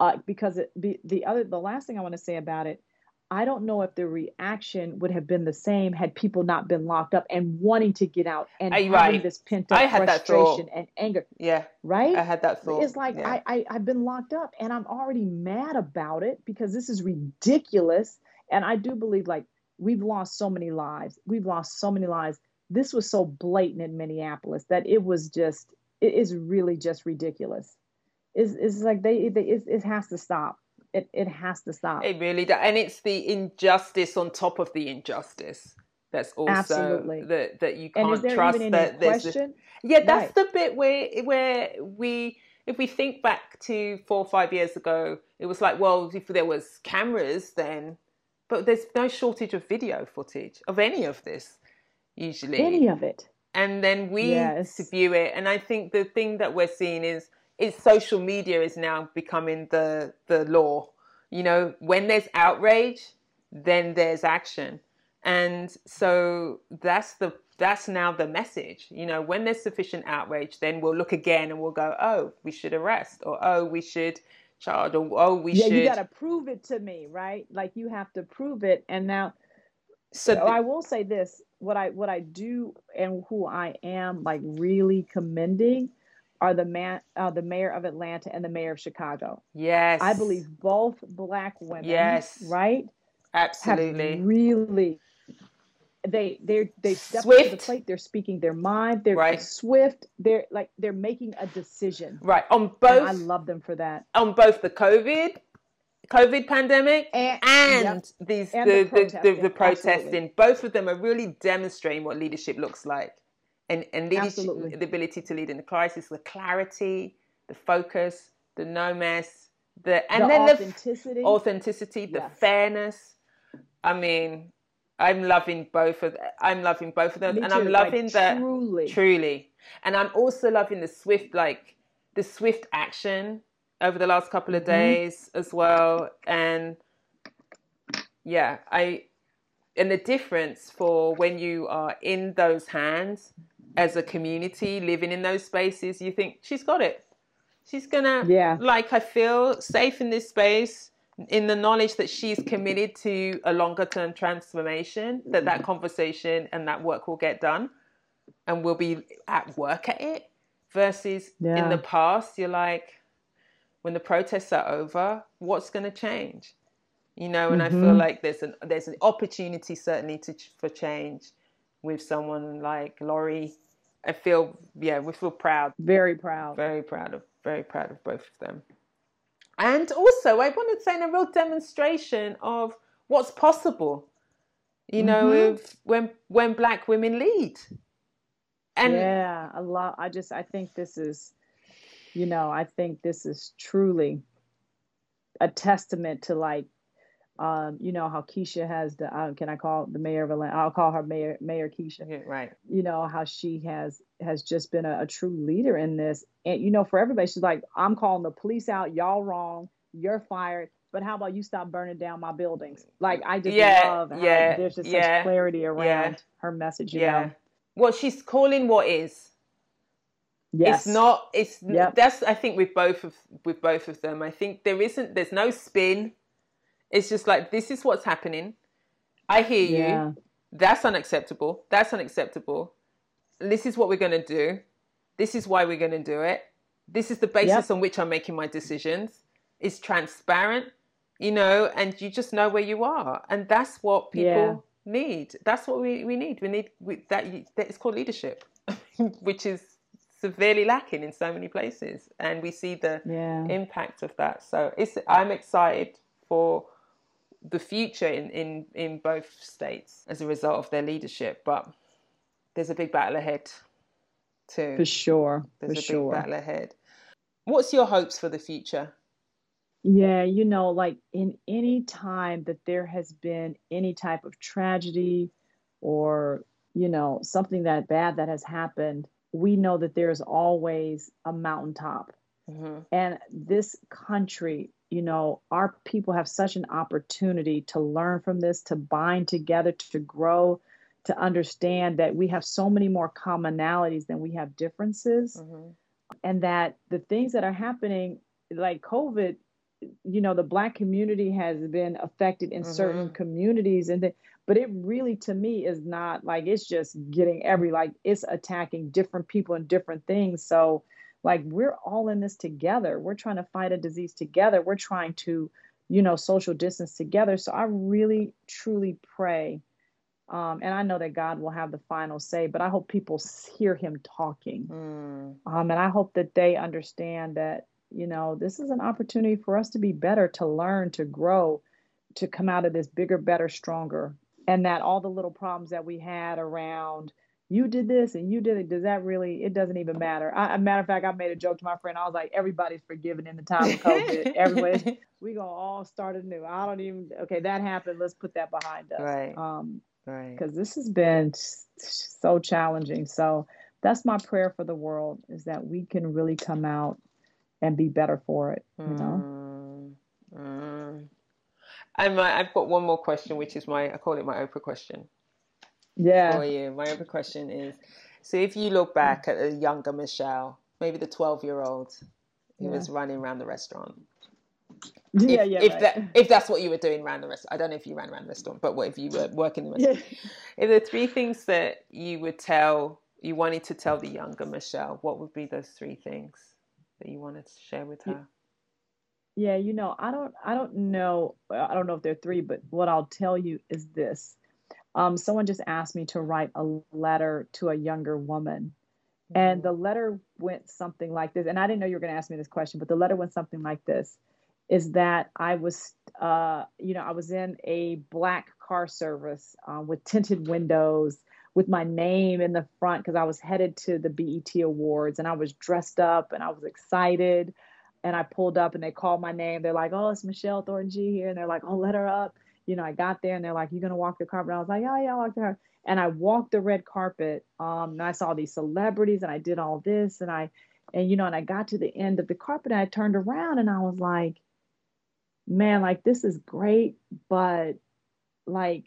Uh, because it, the, the other the last thing I want to say about it I don't know if the reaction would have been the same had people not been locked up and wanting to get out and I, having right. this pent up frustration and anger. Yeah. Right? I had that thought. It's like yeah. I, I, I've been locked up and I'm already mad about it because this is ridiculous. And I do believe like we've lost so many lives. We've lost so many lives. This was so blatant in Minneapolis that it was just, it is really just ridiculous. It's, it's like they, they it, it has to stop it, it has to stop. It really does. And it's the injustice on top of the injustice that's also Absolutely. that that you can't trust that there's this, yeah that's right. the bit where where we if we think back to four or five years ago it was like well if there was cameras then but there's no shortage of video footage of any of this usually any of it and then we yes. view it and i think the thing that we're seeing is it's social media is now becoming the the law. You know, when there's outrage, then there's action. And so that's the that's now the message. You know, when there's sufficient outrage, then we'll look again and we'll go, oh, we should arrest, or oh, we should charge, or oh, we yeah, should. you got to prove it to me, right? Like you have to prove it. And now, so, so I will say this: what I what I do and who I am like really commending are the man, uh, the mayor of Atlanta and the mayor of Chicago. Yes, I believe both black women. Yes, right. Absolutely. really, they they they step up to the plate. They're speaking their mind. They're right. swift. They're like they're making a decision. Right on both. And I love them for that. On both the COVID COVID pandemic and, and yep. these and the, the, protesting. The, the, protesting. Both of them are really demonstrating what leadership looks like and and leadership, Absolutely. the ability to lead in the crisis, the clarity, the focus, the no mess, the and the then authenticity. the authenticity, the yes. fairness. I mean, I'm loving both of I'm loving both of them, Me and too. I'm loving like, that truly, truly, and I'm also loving the swift like the swift action over the last couple of mm-hmm. days as well, and yeah, I and the difference for when you are in those hands as a community living in those spaces, you think she's got it. She's gonna, yeah. Like I feel safe in this space, in the knowledge that she's committed to a longer term transformation. That that conversation and that work will get done, and we'll be at work at it. Versus yeah. in the past, you're like, when the protests are over, what's going to change? You know, and mm-hmm. I feel like there's an there's an opportunity certainly to for change with someone like Lori I feel yeah, we feel proud. Very proud. Very proud of very proud of both of them. And also I want to say in a real demonstration of what's possible. You know, mm-hmm. if when when black women lead. And yeah, a lot I just I think this is you know, I think this is truly a testament to like um, you know how Keisha has the uh, can I call the mayor of Atlanta? I'll call her Mayor Mayor Keisha. Yeah, right. You know how she has has just been a, a, true leader in this, and you know for everybody, she's like, I'm calling the police out. Y'all wrong. You're fired. But how about you stop burning down my buildings? Like I just yeah, love how yeah, there's just yeah, such clarity around her message. yeah. Know? What she's calling what is. Yes. It's not. It's yep. that's. I think with both of with both of them, I think there isn't. There's no spin it's just like, this is what's happening. I hear yeah. you. That's unacceptable. That's unacceptable. This is what we're going to do. This is why we're going to do it. This is the basis yep. on which I'm making my decisions. It's transparent, you know, and you just know where you are. And that's what people yeah. need. That's what we, we need. We need we, that, that. It's called leadership, which is severely lacking in so many places. And we see the yeah. impact of that. So it's, I'm excited for the future in, in, in both states as a result of their leadership. But there's a big battle ahead too. For sure. There's for a sure. big battle ahead. What's your hopes for the future? Yeah, you know, like in any time that there has been any type of tragedy or, you know, something that bad that has happened, we know that there's always a mountaintop. Mm-hmm. And this country, you know, our people have such an opportunity to learn from this, to bind together, to grow, to understand that we have so many more commonalities than we have differences. Mm-hmm. And that the things that are happening, like COVID, you know, the black community has been affected in certain Mm-hmm. communities. And the, but it really to me is not like it's just getting every like it's attacking different people and different things. So like we're all in this together. We're trying to fight a disease together. We're trying to, you know, social distance together. So I really truly pray um, and I know that God will have the final say, but I hope people hear him talking. Mm. Um, and I hope that they understand that, you know, this is an opportunity for us to be better, to learn, to grow, to come out of this bigger, better, stronger. And that all the little problems that we had around you did this and you did it, does that really, it doesn't even matter. I, a matter of fact, I made a joke to my friend. I was like, everybody's forgiven in the time of COVID. Everybody, we gonna all start anew. I don't even, okay, that happened. Let's put that behind us. Right. Um, Right. because this has been so challenging. So that's my prayer for the world is that we can really come out and be better for it. You know, Mm, mm. And my, I've got one more question, which is my I call it my Oprah question yeah, for you. My other question is: So if you look back at a younger Michelle, maybe the twelve-year-old who Yeah. was running around the restaurant, yeah, if, yeah. if right. that if that's what you were doing around the restaurant, I don't know if you ran around the restaurant, but what if you were working the restaurant? yeah. If there are three things that you would tell, you wanted to tell the younger Michelle, what would be those three things that you wanted to share with her? Yeah, you know, I don't I don't know I don't know if there are three, but what I'll tell you is this. Um, someone just asked me to write a letter to a younger woman. And the letter went something like this. And I didn't know you were going to ask me this question, but the letter went something like this is that I was, uh, you know, I was in a black car service uh, with tinted windows with my name in the front because I was headed to the BET Awards and I was dressed up and I was excited. And I pulled up and they called my name. They're like, oh, it's Michelle Thornton G here. And they're like, oh, let her up. You know, I got there and they're like, "You're going to walk the carpet? And I was like, oh, yeah, I'll walk the carpet and I walked the red carpet. Um, and I saw these celebrities, and I did all this, and I, and you know, and I got to the end of the carpet, and I turned around, and I was like, man, like this is great, but like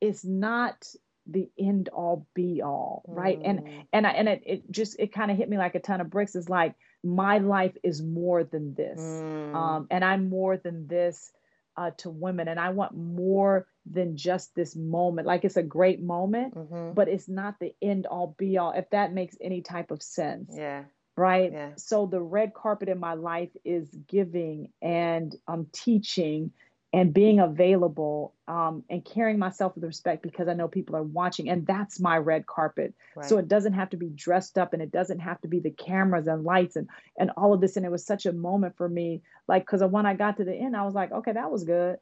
it's not the end all be all, right? And and I and it, it just it kind of hit me like a ton of bricks. It's like my life is more than this, Mm. um, and I'm more than this uh, to women, and I want more than just this moment. Like it's a great moment, Mhm. but it's not the end all be all. If that makes any type of sense, Yeah. right? Yeah. So the red carpet in my life is giving and um, teaching and being available um, and carrying myself with respect because I know people are watching, and that's my red carpet. So it doesn't have to be dressed up, and it doesn't have to be the cameras and lights and and all of this. And it was such a moment for me, like because when I got to the end, I was like, okay, that was good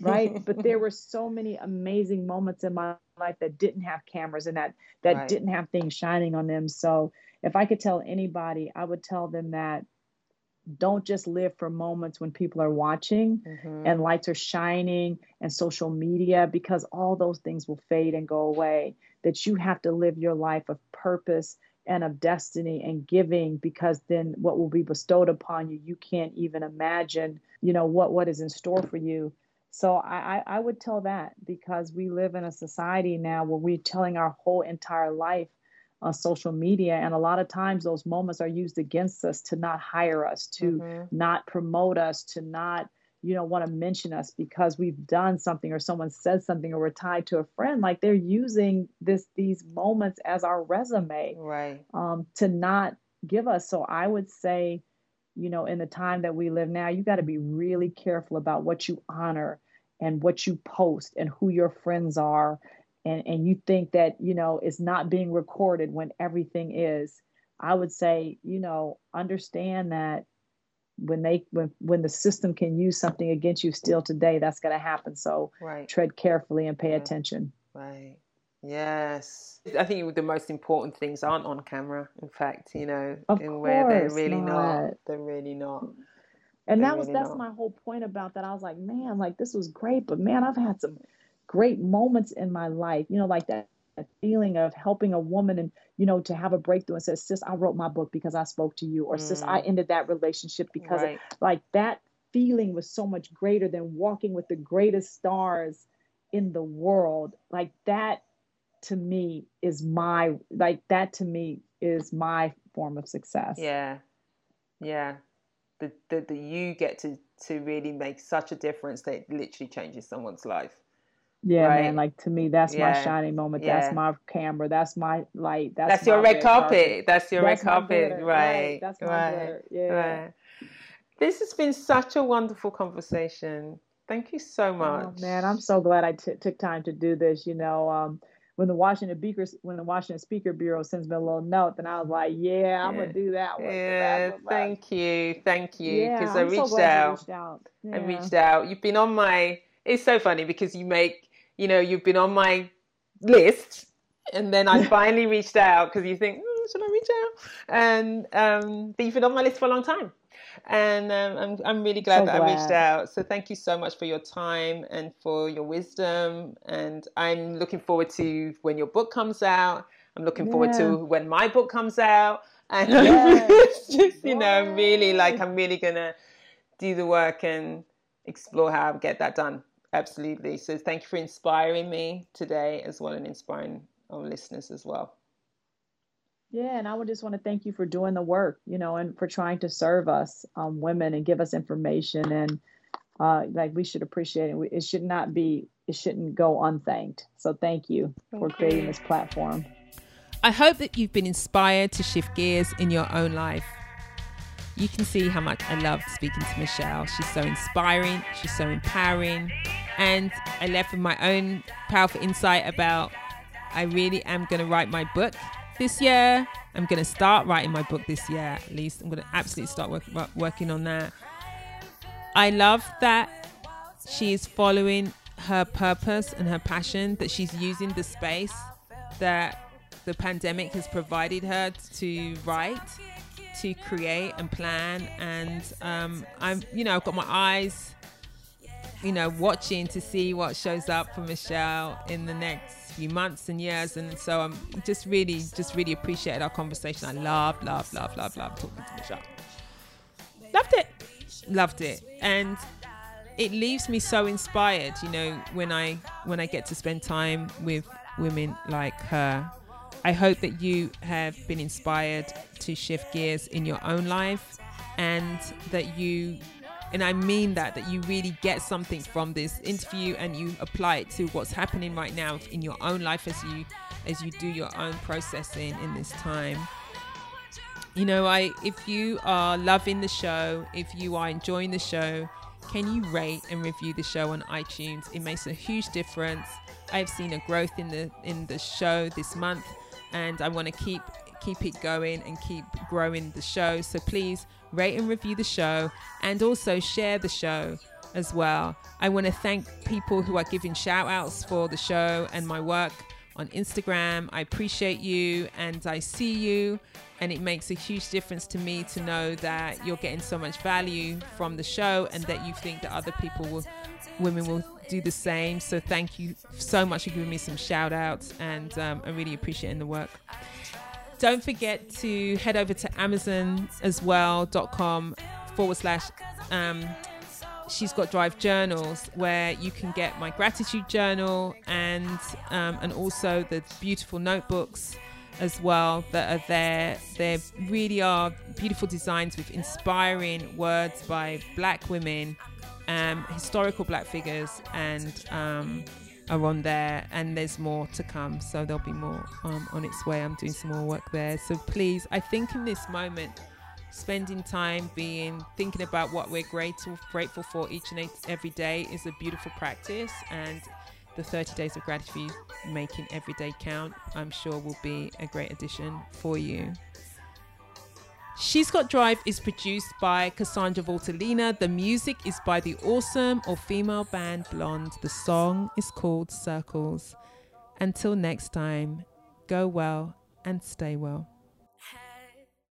right but there were so many amazing moments in my life that didn't have cameras and that that Right. didn't have things shining on them so if i could tell anybody i would tell them that don't just live for moments when people are watching Mhm. and lights are shining and social media because all those things will fade and go away that you have to live your life of purpose and of destiny and giving because then what will be bestowed upon you you can't even imagine you know what what is in store for you so I, I I would tell that because we live in a society now where we're telling our whole entire life on social media and a lot of times those moments are used against us to not hire us to Mhm. not promote us to not you know want to mention us because we've done something or someone said something or we're tied to a friend like they're using this these moments as our resume Right. um, to not give us so i would say you know in the time that we live now you got to be really careful about what you honor and what you post and who your friends are and and you think that you know it's not being recorded when everything is i would say you know understand that when they when when the system can use something against you still today that's going to happen so Right. tread carefully and pay attention Right. Yes. I think the most important things aren't on camera. In fact, you know, Of in where they're really not. not. They're really not. and They that was really that's don't. my whole point about that i was like man like this was great but man i've had some great moments in my life you know like that feeling of helping a woman and you know to have a breakthrough and says sis i wrote my book because i spoke to you or mm. sis i mm. ended that relationship because right. of, like that feeling was so much greater than walking with the greatest stars in the world like that to me is my like that to me is my form of success yeah yeah the, the, the you get to to really make such a difference that it literally changes someone's life yeah, right? man. Like to me, that's yeah. my shining moment. Yeah. That's my camera. That's my light. That's, that's your red carpet. carpet. That's your that's red carpet. Right. right. That's my right. Yeah. Right. This has been such a wonderful conversation. Thank you so much. Oh, man, I'm so glad I t- took time to do this. You know, um, when the Washington Speaker when the Washington Speaker Bureau sends me a little note, then I was like, yeah, I'm gonna do that one. Yeah, thank you, thank you, because yeah, I reached so out. reached out. Yeah. I reached out. You've been on my. It's so funny because you make you know, you've been on my list, and then I finally reached out because you think, oh, should I reach out? And um, but you've been on my list for a long time, and um, I'm I'm really glad so that glad. I reached out. So thank you so much for your time and for your wisdom, and I'm looking forward to when your book comes out. I'm looking yeah. forward to when my book comes out, and yes. just you know, really like I'm really gonna do the work and explore how I get that done. Absolutely. So thank you for inspiring me today as well and inspiring our listeners as well. Yeah, and I would just want to thank you for doing the work, you know, and for trying to serve us um, women and give us information. And uh, like we should appreciate it. It should not be, it shouldn't go unthanked. So thank you for creating this platform. I hope that you've been inspired to shift gears in your own life you can see how much I love speaking to Michelle. She's so inspiring, she's so empowering. And I left with my own powerful insight about I really am going to write my book this year. I'm going to start writing my book this year, at least. I'm going to absolutely start work, working on that. I love that she is following her purpose and her passion, that she's using the space that the pandemic has provided her to write to create and plan. And um, I'm, you know, I've got my eyes, you know, watching to see what shows up for Michelle in the next few months and years. And so I'm just really, just really appreciated our conversation. I love, love, love, love, love talking to Michelle. Loved it. Loved it. And it leaves me so inspired, you know, when I when I get to spend time with women like her I hope that you have been inspired to shift gears in your own life and that you and I mean that that you really get something from this interview and you apply it to what's happening right now in your own life as you as you do your own processing in this time. You know, I if you are loving the show, if you are enjoying the show, can you rate and review the show on iTunes? It makes a huge difference. I've seen a growth in the in the show this month and I want to keep keep it going and keep growing the show. So please rate and review the show and also share the show as well. I want to thank people who are giving shout outs for the show and my work on Instagram. I appreciate you and I see you. And it makes a huge difference to me to know that you're getting so much value from the show and that you think that other people will, women will do the same. So thank you so much for giving me some shout outs and um, I really appreciate the work. Don't forget to head over to Amazon as well.com forward slash um, she's got drive journals where you can get my gratitude journal and um, and also the beautiful notebooks as well that are there. They really are beautiful designs with inspiring words by black women um, historical black figures and um, are on there and there's more to come so there'll be more um, on its way. I'm doing some more work there. So please i think in this moment spending time being thinking about what we're grateful grateful for each and every day is a beautiful practice and the 30 days of gratitude making every day count i'm sure will be a great addition for you She's Got Drive is produced by Cassandra Voltalina. The music is by the awesome or female band Blonde. The song is called Circles. Until next time, go well and stay well.